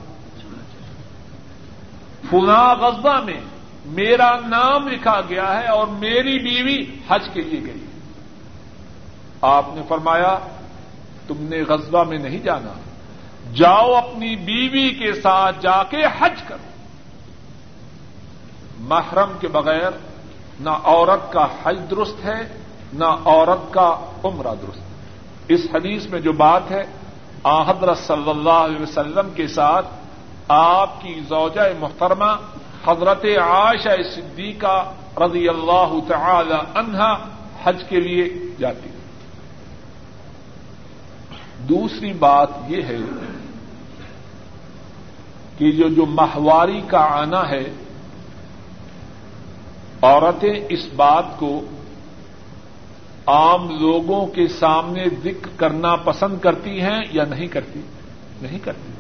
فنا غزہ میں میرا نام لکھا گیا ہے اور میری بیوی حج کے لیے گئی۔ آپ نے فرمایا، تم نے غزبہ میں نہیں جانا۔ جاؤ اپنی بیوی کے ساتھ جا کے حج کرو۔ محرم کے بغیر نہ عورت کا حج درست ہے، نہ عورت کا عمرہ درست اس حدیث میں جو بات ہے، آ حضرت صلی اللہ علیہ وسلم کے ساتھ آپ کی زوجہ محترمہ حضرت عائشہ صدیقہ رضی اللہ تعالی عنہا حج کے لیے جاتی دوسری بات یہ ہے کہ جو جو ماہواری کا آنا ہے عورتیں اس بات کو عام لوگوں کے سامنے ذکر کرنا پسند کرتی ہیں یا نہیں کرتی؟ نہیں کرتی۔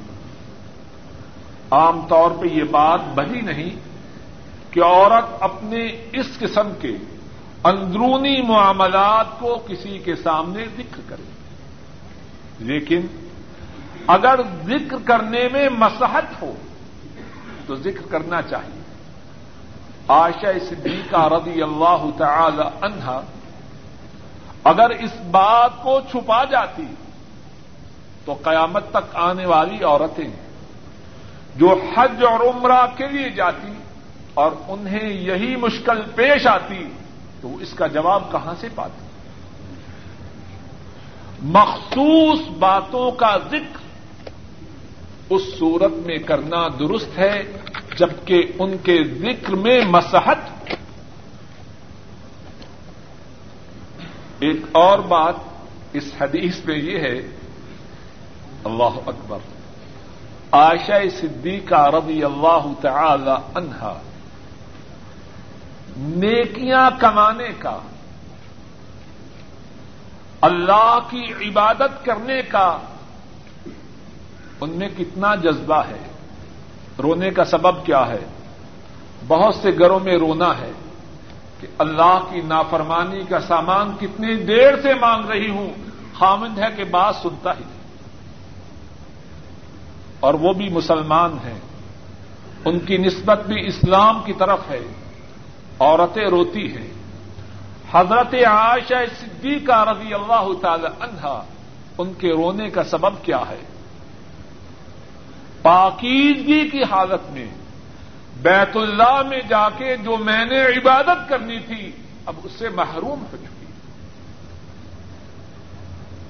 عام طور پہ یہ بات بنی نہیں کہ عورت اپنے اس قسم کے اندرونی معاملات کو کسی کے سامنے ذکر کرے۔ لیکن اگر ذکر کرنے میں مسحت ہو تو ذکر کرنا چاہیے۔ آشا صدیقہ رضی اللہ تعالی عنہا اگر اس بات کو چھپا جاتی تو قیامت تک آنے والی عورتیں جو حج اور عمرہ کے لیے جاتی اور انہیں یہی مشکل پیش آتی تو اس کا جواب کہاں سے پاتی مخصوص باتوں کا ذکر اس صورت میں کرنا درست ہے جبکہ ان کے ذکر میں مسحت۔ ایک اور بات اس حدیث میں یہ ہے، اللہ اکبر، عائشہ صدیقہ رضی اللہ تعالی عنہا، نیکیاں کمانے کا، اللہ کی عبادت کرنے کا، ان میں کتنا جذبہ ہے۔ رونے کا سبب کیا ہے؟ بہت سے گھروں میں رونا ہے کہ اللہ کی نافرمانی کا سامان کتنی دیر سے مانگ رہی ہوں، خامند ہے کہ بات سنتا ہی اور وہ بھی مسلمان ہیں۔ ان کی نسبت بھی اسلام کی طرف ہے۔ عورتیں روتی ہیں۔ حضرت عائشہ صدیقہ رضی اللہ تعالی عنہا ان کے رونے کا سبب کیا ہے؟ پاکیزگی کی حالت میں بیت اللہ میں جا کے جو میں نے عبادت کرنی تھی، اب اس سے محروم ہو چکی۔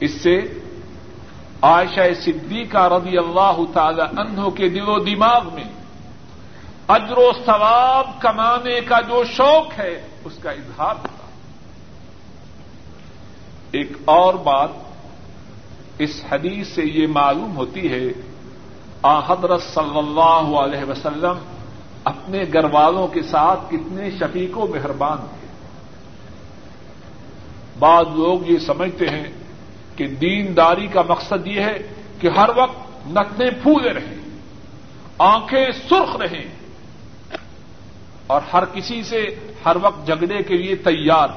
اس سے عائشہ صدیقہ رضی اللہ تعالی عنہ کے دل و دماغ میں اجر و ثواب کمانے کا جو شوق ہے، اس کا اظہار ہوتا ایک اور بات اس حدیث سے یہ معلوم ہوتی ہے حضرت صلی اللہ علیہ وسلم اپنے گھر والوں کے ساتھ کتنے شفیق و مہربان تھے۔ بعض لوگ یہ سمجھتے ہیں کہ دینداری کا مقصد یہ ہے کہ ہر وقت نتنے پھولے رہیں، آنکھیں سرخ رہیں، اور ہر کسی سے ہر وقت جگڑے کے لیے تیار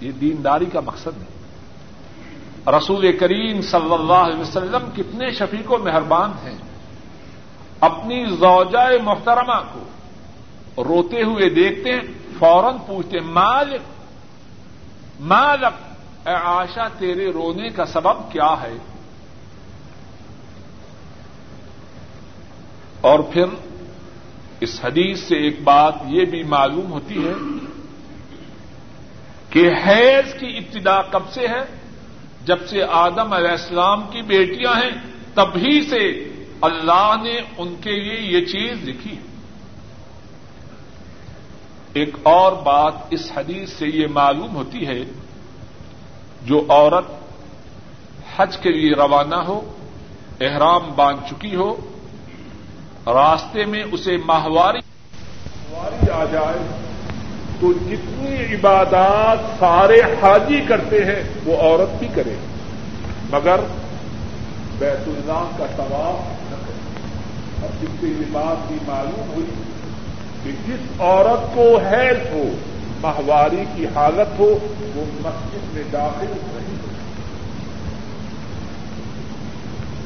یہ دینداری کا مقصد نہیں۔ رسول کریم صلی اللہ علیہ وسلم کتنے شفیق و مہربان ہیں۔ اپنی زوجائے محترمہ کو روتے ہوئے دیکھتے ہیں، فوراً پوچھتے ہیں مالک مالک اے آشا تیرے رونے کا سبب کیا ہے؟ اور پھر اس حدیث سے ایک بات یہ بھی معلوم ہوتی ہے کہ حیض کی ابتدا کب سے ہے؟ جب سے آدم علیہ السلام کی بیٹیاں ہیں تبھی سے اللہ نے ان کے لیے یہ چیز لکھی۔ ایک اور بات اس حدیث سے یہ معلوم ہوتی ہے، جو عورت حج کے لیے روانہ ہو، احرام باندھ چکی ہو، راستے میں اسے ماہواری آ جائے، تو جتنی عبادات سارے حاجی کرتے ہیں، وہ عورت بھی کرے۔ مگر بیت اللہ کا طواف اور جس سے یہ بات بھی معلوم ہوئی کہ جس عورت کو حیض ہو، ماہواری کی حالت ہو، وہ مسجد میں داخل نہیں ہو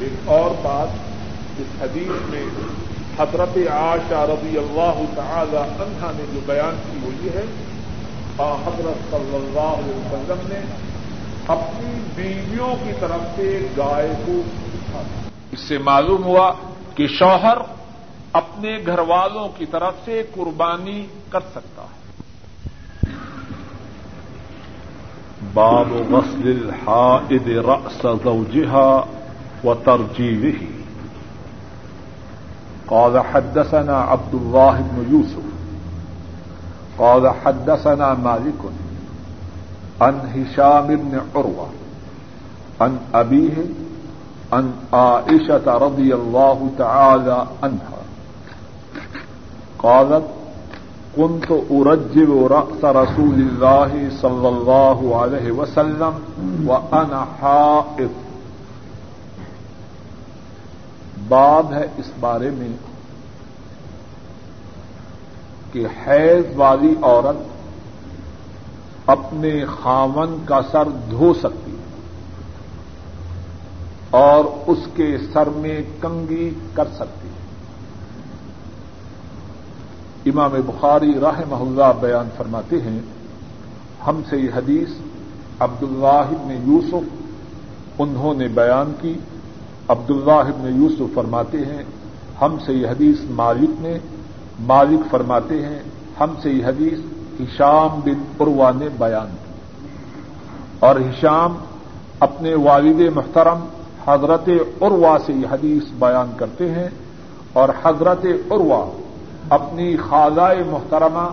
ایک اور بات، اس حدیث میں حضرت عاشا رضی اللہ تعالی عنہا نے جو بیان کی وہ یہ ہے حضرت صلی اللہ علیہ وسلم نے اپنی بیویوں کی طرف سے گائے کو اس سے معلوم ہوا کہ شوہر اپنے گھر والوں کی طرف سے قربانی کر سکتا ہے۔ باب غسل الحائد رأس زوجها وترجيله۔ قال حدثنا عبد الله بن يوسف۔ قال حدثنا مالك عن هشام بن عروة، عن أبيه عن عائشة رضي الله تعالى عنها. قالت، كنت أرجل رأس رسول الله صلى الله عليه وسلم وأنا حائط باب ہے اس بارے میں کہ حیض والی عورت اپنے خامن کا سر دھو سکتی اور اس کے سر میں کنگی کر سکتی ہے۔ امام بخاری راہ محلہ بیان فرماتے ہیں، ہم سے یہ حدیث عبد اللہ یوسف، انہوں نے بیان کی۔ عبد اللہ یوسف فرماتے ہیں، ہم سے یہ حدیث مالک نے، مالک فرماتے ہیں، ہم سے یہ حدیث ہشام بن عروا نے بیان کی۔ اور ہشام اپنے والد محترم حضرت عروا سے یہ حدیث بیان کرتے ہیں اور حضرت عروا اپنی خالائے محترمہ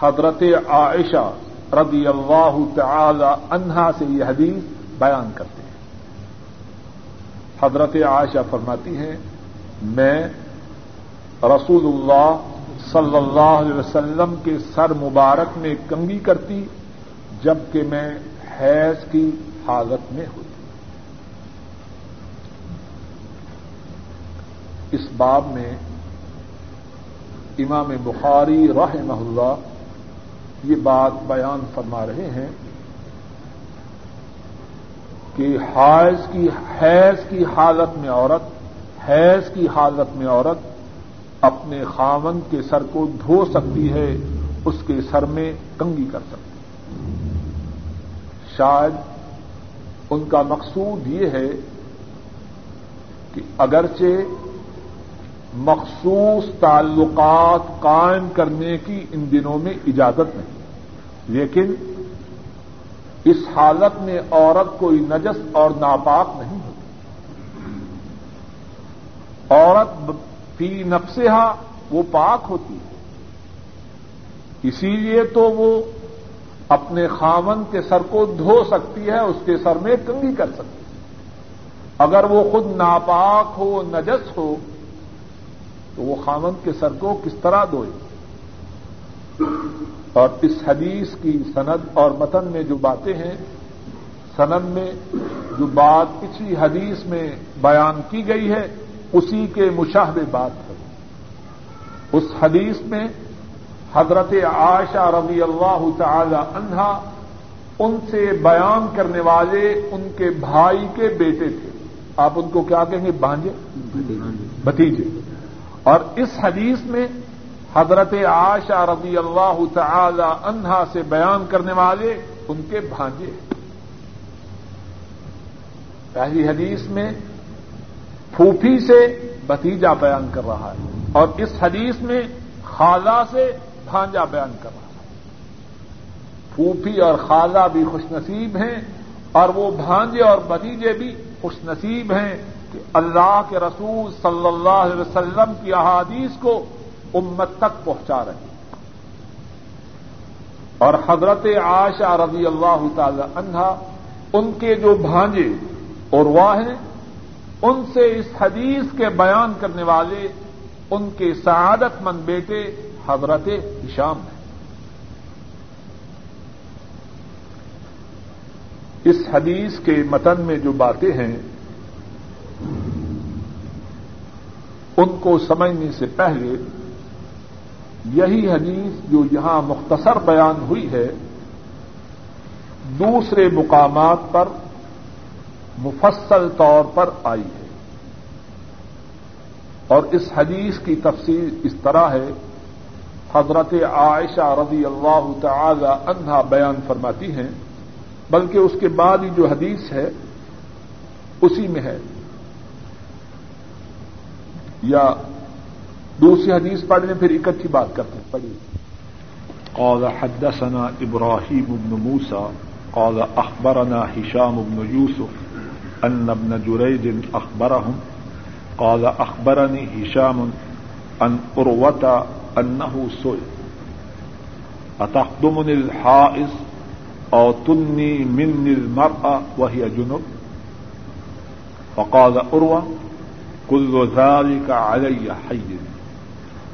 حضرت عائشہ رضی اللہ تعالی عنہا سے یہ حدیث بیان کرتے ہیں۔ حضرت عائشہ فرماتی ہیں، میں رسول اللہ صلی اللہ علیہ وسلم کے سر مبارک میں کنگی کرتی جبکہ میں حیض کی حالت میں ہوتی۔ اس باب میں امام بخاری راہ اللہ یہ بات بیان فرما رہے ہیں کہ حیض کی حیض کی حالت میں عورت، حیض کی حالت میں عورت اپنے خاون کے سر کو دھو سکتی ہے، اس کے سر میں کنگی کر سکتی شاید ان کا مقصود یہ ہے کہ اگرچہ مخصوص تعلقات قائم کرنے کی ان دنوں میں اجازت نہیں۔ لیکن اس حالت میں عورت کوئی نجس اور ناپاک نہیں ہوتی۔ عورت فی نفسہا وہ پاک ہوتی ہے۔ اسی لیے تو وہ اپنے خامن کے سر کو دھو سکتی ہے، اس کے سر میں کنگی کر سکتی ہے۔ اگر وہ خود ناپاک ہو، نجس ہو تو وہ خامن کے سر کو کس طرح دھوئے؟ اور اس حدیث کی سند اور متن میں جو باتیں ہیں، سند میں جو بات پچھلی حدیث میں بیان کی گئی ہے، اسی کے مشاہدے بات کروں اس حدیث میں حضرت عائشہ رضی اللہ تعالی عنہا، ان سے بیان کرنے والے ان کے بھائی کے بیٹے تھے۔ آپ ان کو کیا کہیں گے؟ بانجے بتیجے اور اس حدیث میں حضرت عائشہ رضی اللہ تعالی عنہا سے بیان کرنے والے ان کے بھانجے پہلی حدیث میں پھوپھی سے بتیجا بیان کر رہا ہے اور اس حدیث میں خالہ سے بھانجا بیان کر رہا ہے۔ پھوپھی اور خالہ بھی خوش نصیب ہیں اور وہ بھانجے اور بتیجے بھی خوش نصیب ہیں۔ کہ اللہ کے رسول صلی اللہ علیہ وسلم کی احادیث کو امت تک پہنچا رہے ہیں۔ اور حضرت عائشہ رضی اللہ تعالی عنہا ان کے جو بھانجے اور ہیں، ان سے اس حدیث کے بیان کرنے والے ان کے سعادت مند بیٹے حضرت ہشام ہیں۔ اس حدیث کے متن میں جو باتیں ہیں ان کو سمجھنے سے پہلے یہی حدیث جو یہاں مختصر بیان ہوئی ہے، دوسرے مقامات پر مفصل طور پر آئی ہے۔ اور اس حدیث کی تفصیل اس طرح ہے، حضرت عائشہ رضی اللہ تعالی عنہا بیان فرماتی ہیں، بلکہ اس کے بعد ہی جو حدیث ہے، اسی میں ہے۔ یا دوسری حدیث پڑھنے پھر اکٹھی بات کرتے ہیں، پڑھیے۔ قال حدثنا ابراہیم ابن موسى قال اخبرنا هشام بن يوسف ان ابن جريج اخبرهم قال اخبرني هشام ان اروة انه سئل اتخدمني الحائز او تني مني المرأة وهي جنب فقال کل وزال کا اروة كل ذلك علي حي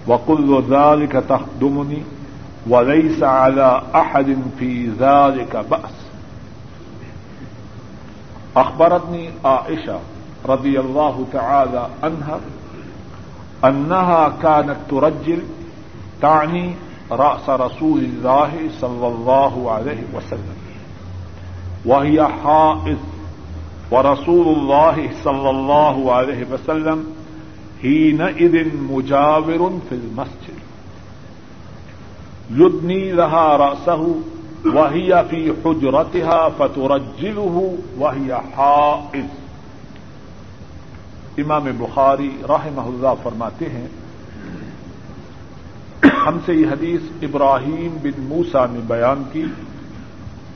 وكل ذلك تخدمني وليس على احد في ذلك بأس اخبرتني عائشة رضي الله تعالى عنها أنها كانت ترجل تعني رأس رسول الله صلى الله عليه وسلم وهي حائض ورسول الله صلى الله عليه وسلم حينئذ مجاور في المسجد. یدنی رہا راسہ واہیا فی حجرتها فترجله وهي حائز امام بخاری رحمہ اللہ فرماتے ہیں، ہم سے یہ حدیث ابراہیم بن موسا نے بیان کی۔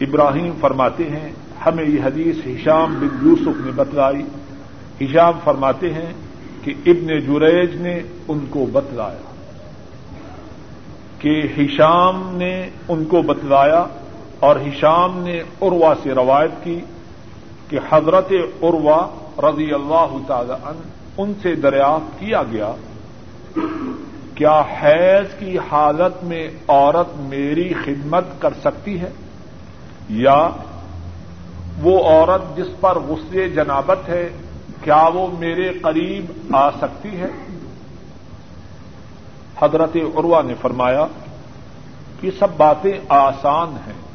ابراہیم فرماتے ہیں ہمیں یہ حدیث ہشام بن یوسف نے بتلائی۔ ہشام فرماتے ہیں کہ ابن جریج نے ان کو بتلایا۔ کہ ہشام نے ان کو بتلایا اور ہشام نے اروا سے روایت کی کہ حضرت اروا رضی اللہ تعالی عنہ ان سے دریافت کیا گیا، کیا حیض کی حالت میں عورت میری خدمت کر سکتی ہے یا وہ عورت جس پر غصے جنابت ہے، کیا وہ میرے قریب آ سکتی ہے؟ حضرت عروا نے فرمایا کہ سب باتیں آسان ہیں۔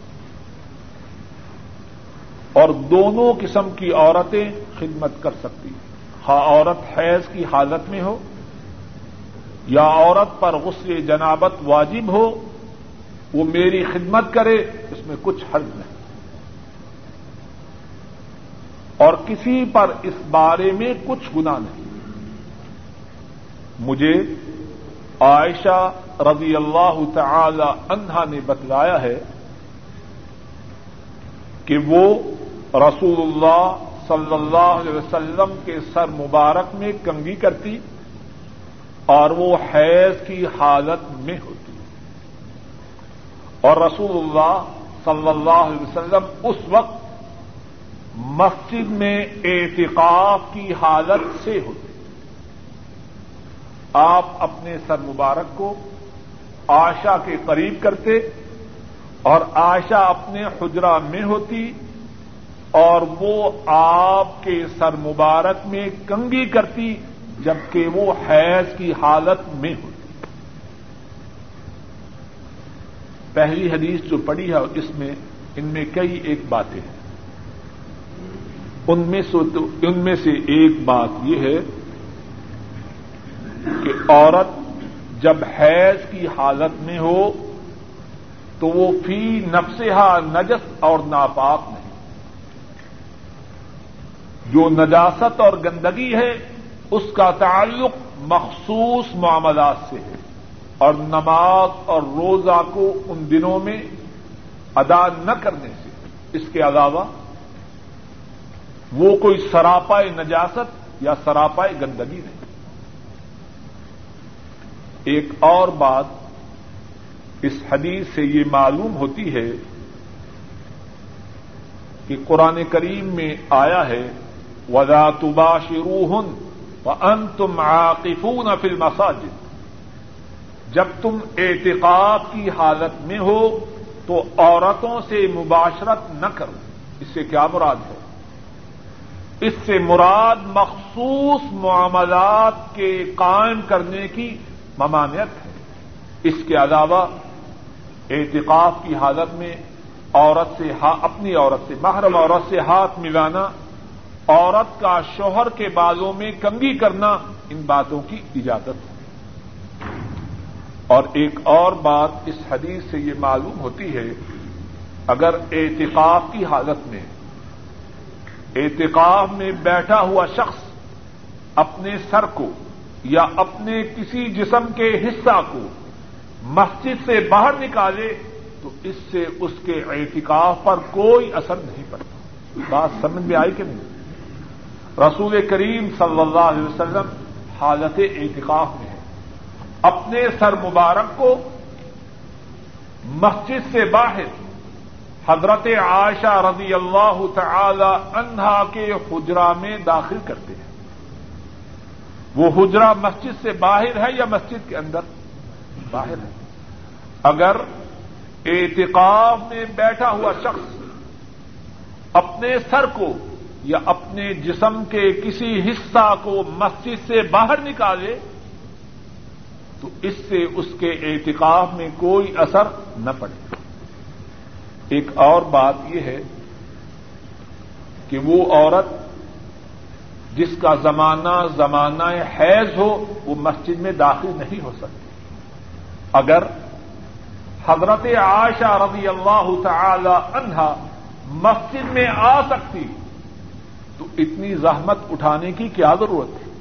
اور دونوں قسم کی عورتیں خدمت کر سکتی ہیں۔ ہاں عورت حیض کی حالت میں ہو، یا عورت پر غسل جنابت واجب ہو، وہ میری خدمت کرے، اس میں کچھ حل نہیں۔ اور کسی پر اس بارے میں کچھ گنا نہیں۔ مجھے عائشہ رضی اللہ تعالی عنہا نے بتلایا ہے کہ وہ رسول اللہ صلی اللہ علیہ وسلم کے سر مبارک میں کنگی کرتی اور وہ حیض کی حالت میں ہوتی۔ اور رسول اللہ صلی اللہ علیہ وسلم اس وقت مسجد میں اعتقاف کی حالت سے ہوتے آپ اپنے سر مبارک کو آشا کے قریب کرتے اور آشا اپنے حجرہ میں ہوتی اور وہ آپ کے سر مبارک میں کنگی کرتی جبکہ وہ حیض کی حالت میں ہوتی۔ پہلی حدیث جو پڑی ہے اس میں ان میں کئی ایک باتیں ہیں۔ ان میں ان میں سے ایک بات یہ ہے کہ عورت جب حیض کی حالت میں ہو تو وہ فی نفسہا نجس اور ناپاک نہیں۔ جو نجاست اور گندگی ہے، اس کا تعلق مخصوص معاملات سے ہے۔ اور نماز اور روزہ کو ان دنوں میں ادا نہ کرنے سے، اس کے علاوہ وہ کوئی سراپائے نجاست یا سراپائے گندگی نہیں۔ ایک اور بات اس حدیث سے یہ معلوم ہوتی ہے کہ قرآن کریم میں آیا ہے ودا تبا شروحن و ان تم عاقفون فل مساجد جب تم اعتقاد کی حالت میں ہو تو عورتوں سے مباشرت نہ کرو۔ اس سے کیا مراد ہے؟ اس سے مراد مخصوص معاملات کے قائم کرنے کی ممانعت ہے۔ اس کے علاوہ اعتقاف کی حالت میں عورت سے اپنی عورت سے محرم عورت سے ہاتھ ملانا، عورت کا شوہر کے بالوں میں کنگی کرنا، ان باتوں کی اجازت ہے۔ اور ایک اور بات اس حدیث سے یہ معلوم ہوتی ہے، اگر اعتقاف کی حالت میں اعتقاف میں بیٹھا ہوا شخص اپنے سر کو یا اپنے کسی جسم کے حصہ کو مسجد سے باہر نکالے تو اس سے اس کے اعتکاف پر کوئی اثر نہیں پڑتا۔ بات سمجھ میں آئی کہ نہیں؟ رسول کریم صلی اللہ علیہ وسلم حالت اعتکاف میں ہے اپنے سر مبارک کو مسجد سے باہر حضرت عائشہ رضی اللہ تعالی عنہا کے حجرا میں داخل کرتے ہیں۔ وہ حجرا مسجد سے باہر ہے یا مسجد کے اندر؟ باہر ہے۔ اگر اعتقاف میں بیٹھا ہوا شخص اپنے سر کو یا اپنے جسم کے کسی حصہ کو مسجد سے باہر نکالے، تو اس سے اس کے اعتقاف میں کوئی اثر نہ پڑے۔ ایک اور بات یہ ہے کہ وہ عورت جس کا زمانہ زمانہ حیض ہو، وہ مسجد میں داخل نہیں ہو سکتی۔ اگر حضرت عائشہ رضی اللہ تعالی عنہا مسجد میں آ سکتی، تو اتنی زحمت اٹھانے کی کیا ضرورت تھی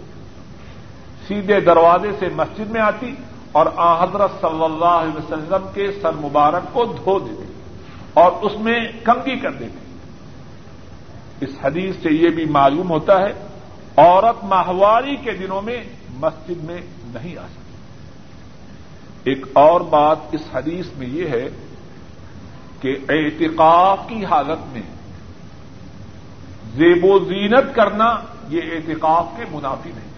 سیدھے دروازے سے مسجد میں آتی اور آ حضرت صلی اللہ علیہ وسلم کے سر مبارک کو دھو دیتے اور اس میں کنگی کر دیتے اس حدیث سے یہ بھی معلوم ہوتا ہے، عورت ماہواری کے دنوں میں مسجد میں نہیں آ سکتی۔ ایک اور بات اس حدیث میں یہ ہے کہ اعتقاف کی حالت میں زیب و زینت کرنا یہ اعتقاف کے منافی نہیں۔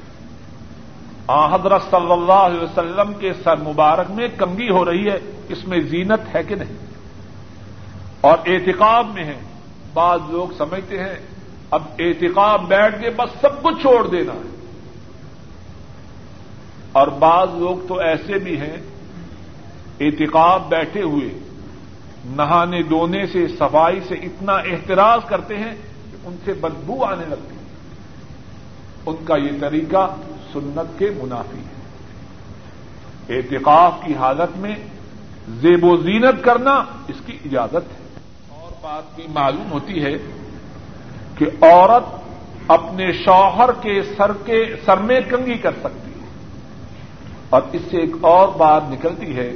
حضرت صلی اللہ علیہ وسلم کے سر مبارک میں کنگی ہو رہی ہے، اس میں زینت ہے کہ نہیں؟ اور اعتقاب میں ہے بعض لوگ سمجھتے ہیں، اب اعتقاب بیٹھ کے بس سب کچھ چھوڑ دینا ہے۔ اور بعض لوگ تو ایسے بھی ہیں، اعتقاب بیٹھے ہوئے، نہانے دھونے سے، صفائی سے اتنا احتراز کرتے ہیں کہ ان سے بدبو آنے لگتی ہے۔ ان کا یہ طریقہ سنت کے منافی ہے۔ اعتقاف کی حالت میں زیب و زینت کرنا اس کی اجازت ہے۔ بات بھی معلوم ہوتی ہے کہ عورت اپنے شوہر کے سر کے سر میں کنگی کر سکتی ہے۔ اور اس سے ایک اور بات نکلتی ہے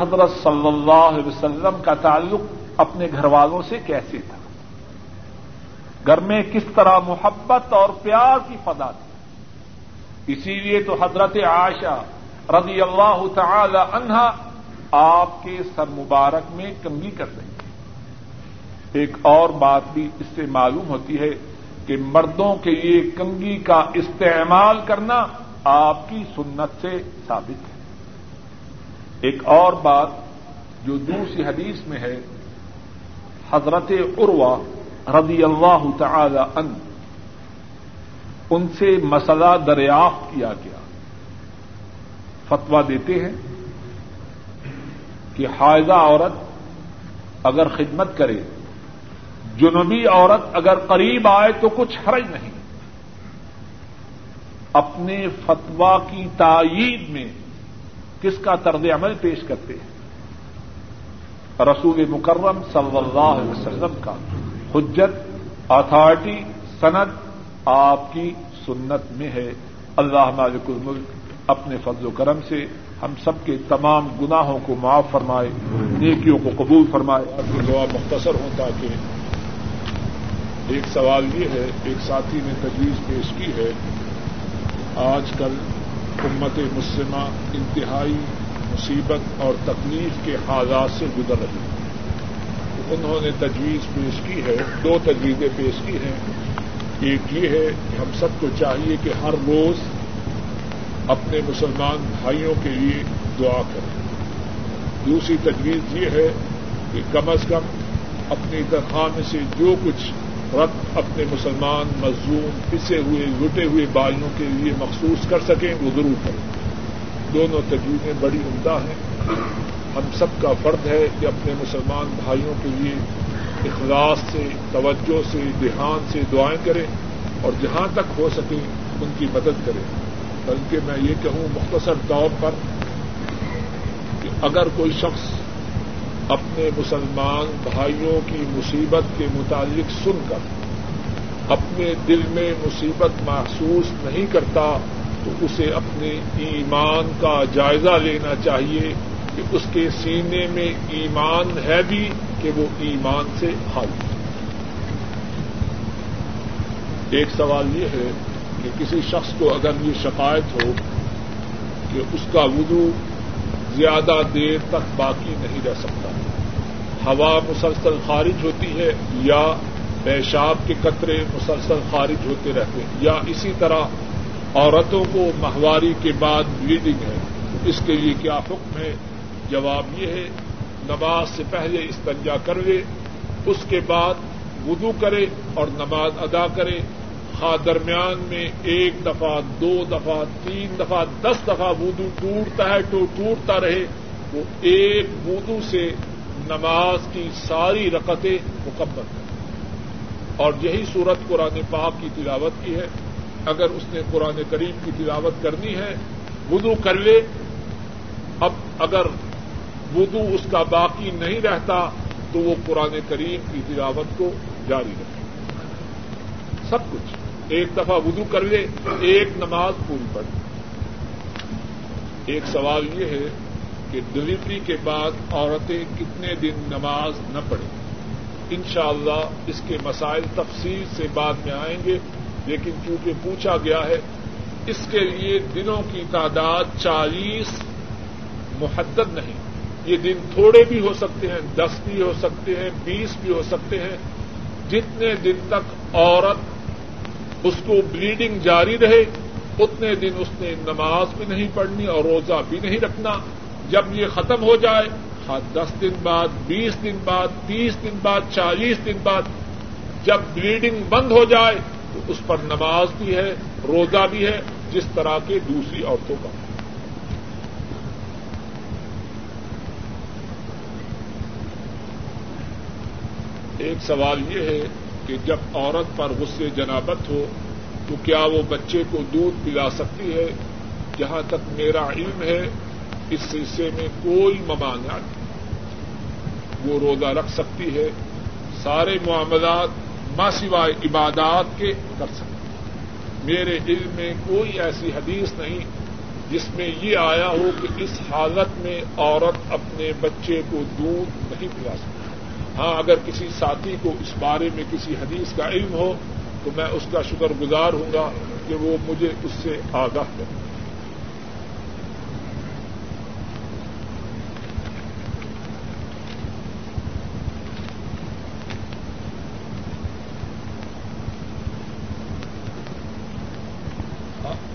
حضرت صلی اللہ علیہ وسلم کا تعلق اپنے گھر والوں سے کیسے تھا؟ گھر میں کس طرح محبت اور پیار کی فضا تھی؟ اسی لیے تو حضرت عائشہ رضی اللہ تعالی عنہا آپ کے سر مبارک میں کنگی کر رہی تھی ایک اور بات بھی اس سے معلوم ہوتی ہے کہ مردوں کے لیے کنگی کا استعمال کرنا آپ کی سنت سے ثابت ہے۔ ایک اور بات جو دوسری حدیث میں ہے، حضرت عروا رضی اللہ تعالی ان ان سے مسئلہ دریافت کیا گیا۔ فتوا دیتے ہیں کہ حائضہ عورت اگر خدمت کرے جنوبی عورت اگر قریب آئے تو کچھ حرج نہیں۔ اپنے فتوا کی تائید میں کس کا طرز عمل پیش کرتے ہیں؟ رسول مکرم صلی اللہ علیہ وسلم کا حجت اتھارٹی سند آپ کی سنت میں ہے۔ اللہ مالک الملک اپنے فضل و کرم سے ہم سب کے تمام گناہوں کو معاف فرمائے، نیکیوں کو قبول فرمائے۔ آپ کی جواب مختصر ہوں تاکہ ایک سوال یہ ہے، ایک ساتھی نے تجویز پیش کی ہے، آج کل امت مسلمہ انتہائی مصیبت اور تکلیف کے حالات سے گزر رہی ہے۔ انہوں نے تجویز پیش کی ہے، دو تجویزیں پیش کی ہیں۔ ایک یہ ہے کہ ہم سب کو چاہیے کہ ہر روز اپنے مسلمان بھائیوں کے لیے دعا کریں۔ دوسری تجویز یہ ہے کہ کم از کم اپنی تنخواہ میں سے جو کچھ رقم اپنے مسلمان مزدور پسے ہوئے، لٹے ہوئے بائیوں کے لیے مخصوص کر سکیں، وہ ضرور کریں۔ دونوں تجویزیں بڑی عمدہ ہیں۔ ہم سب کا فرد ہے کہ اپنے مسلمان بھائیوں کے لیے اخلاص سے، توجہ سے، دھیان سے دعائیں کریں اور جہاں تک ہو سکے ان کی مدد کریں۔ بلکہ میں یہ کہوں مختصر طور پر کہ اگر کوئی شخص اپنے مسلمان بھائیوں کی مصیبت کے متعلق سن کر، اپنے دل میں مصیبت محسوس نہیں کرتا، تو اسے اپنے ایمان کا جائزہ لینا چاہیے کہ اس کے سینے میں ایمان ہے بھی کہ وہ ایمان سے خالی ایک سوال یہ ہے کہ کسی شخص کو اگر یہ شکایت ہو کہ اس کا وضو زیادہ دیر تک باقی نہیں رہ سکتا۔ ہوا مسلسل خارج ہوتی ہے یا پیشاب کے قطرے مسلسل خارج ہوتے رہتے ہیں۔ یا اسی طرح عورتوں کو ماہواری کے بعد بلیڈنگ ہے۔ اس کے لیے کیا حکم ہے؟ جواب یہ ہے، نماز سے پہلے استنجا کر لے، اس کے بعد وضو کرے اور نماز ادا کرے۔ درمیان میں ایک دفعہ، دو دفعہ، تین دفعہ، دس دفعہ وضو ٹوٹتا ہے تو ٹوٹتا رہے، وہ ایک وضو سے نماز کی ساری رقطیں مکمل کریں اور یہی صورت قرآن پاک کی تلاوت کی ہے۔ اگر اس نے قرآن کریم کی تلاوت کرنی ہے، وضو کر لے۔ اب اگر وضو اس کا باقی نہیں رہتا، تو وہ قرآن کریم کی تلاوت کو جاری رکھے۔ سب کچھ۔ ایک دفعہ وضو کر لے، ایک نماز پوری پڑے ایک سوال یہ ہے کہ ڈلیوری کے بعد عورتیں کتنے دن نماز نہ پڑھیں۔ انشاءاللہ اس کے مسائل تفصیل سے بعد میں آئیں گے، لیکن چونکہ پوچھا گیا ہے، اس کے لیے دنوں کی تعداد چالیس محدد نہیں۔ یہ دن تھوڑے بھی ہو سکتے ہیں، دس بھی ہو سکتے ہیں، بیس بھی ہو سکتے ہیں۔ جتنے دن تک عورت اس کو بلیڈنگ جاری رہے، اتنے دن اس نے نماز بھی نہیں پڑھنی اور روزہ بھی نہیں رکھنا۔ جب یہ ختم ہو جائے ہاں دس دن بعد، بیس دن بعد، تیس دن بعد، چالیس دن بعد جب بلیڈنگ بند ہو جائے، تو اس پر نماز بھی ہے، روزہ بھی ہے، جس طرح کے دوسری عورتوں کا۔ ایک سوال یہ ہے کہ جب عورت پر غصے جنابت ہو تو کیا وہ بچے کو دودھ پلا سکتی ہے؟ جہاں تک میرا علم ہے، اس سلسلے میں کوئی ممانعت نہیں وہ روزہ رکھ سکتی ہے، سارے معاملات ماں سوائے عبادات کے کر سکتے میرے علم میں کوئی ایسی حدیث نہیں جس میں یہ آیا ہو کہ اس حالت میں عورت اپنے بچے کو دودھ نہیں پلا سکتی۔ ہاں اگر کسی ساتھی کو اس بارے میں کسی حدیث کا علم ہو، تو میں اس کا شکر گزار ہوں گا کہ وہ مجھے اس سے آگاہ کرے۔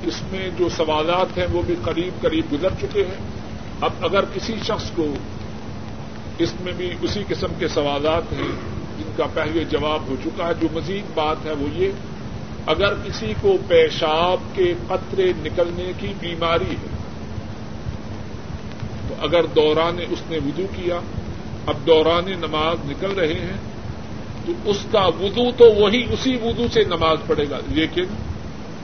اس میں جو سوالات ہیں وہ بھی قریب قریب گزر چکے ہیں۔ اب اگر کسی شخص کو اس میں بھی اسی قسم کے سوالات ہیں جن کا پہلے جواب ہو چکا ہے۔ جو مزید بات ہے وہ یہ، اگر کسی کو پیشاب کے قطرے نکلنے کی بیماری ہے، تو اگر دوران اس نے وضو کیا، اب دوران نماز نکل رہے ہیں، تو اس کا وضو تو وہی اسی وضو سے نماز پڑے گا۔ لیکن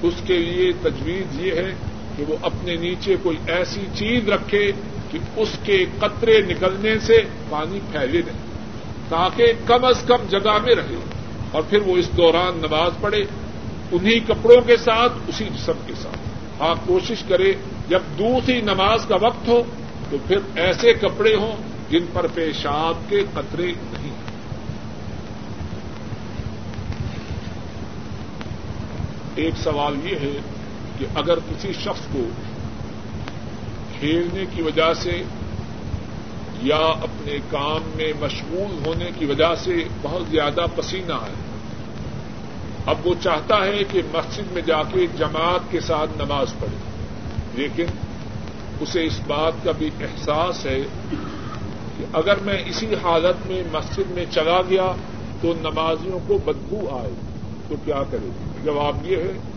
اس کے لیے تجویز یہ ہے کہ وہ اپنے نیچے کوئی ایسی چیز رکھے کہ اس کے قطرے نکلنے سے پانی پھیلے نہیں، تاکہ کم از کم جگہ میں رہے اور پھر وہ اس دوران نماز پڑھے، انہی کپڑوں کے ساتھ، اسی جسم کے ساتھ۔ آپ کوشش کرے، جب دوسری نماز کا وقت ہو، تو پھر ایسے کپڑے ہوں جن پر پیشاب کے قطرے نہیں۔ ہیں ایک سوال یہ ہے کہ اگر کسی شخص کو کھیلنے کی وجہ سے یا اپنے کام میں مشغول ہونے کی وجہ سے بہت زیادہ پسینہ ہے۔ اب وہ چاہتا ہے کہ مسجد میں جا کے جماعت کے ساتھ نماز پڑھے، لیکن اسے اس بات کا بھی احساس ہے کہ اگر میں اسی حالت میں مسجد میں چلا گیا تو نمازیوں کو بدبو آئے، تو کیا کرے؟ جواب یہ ہے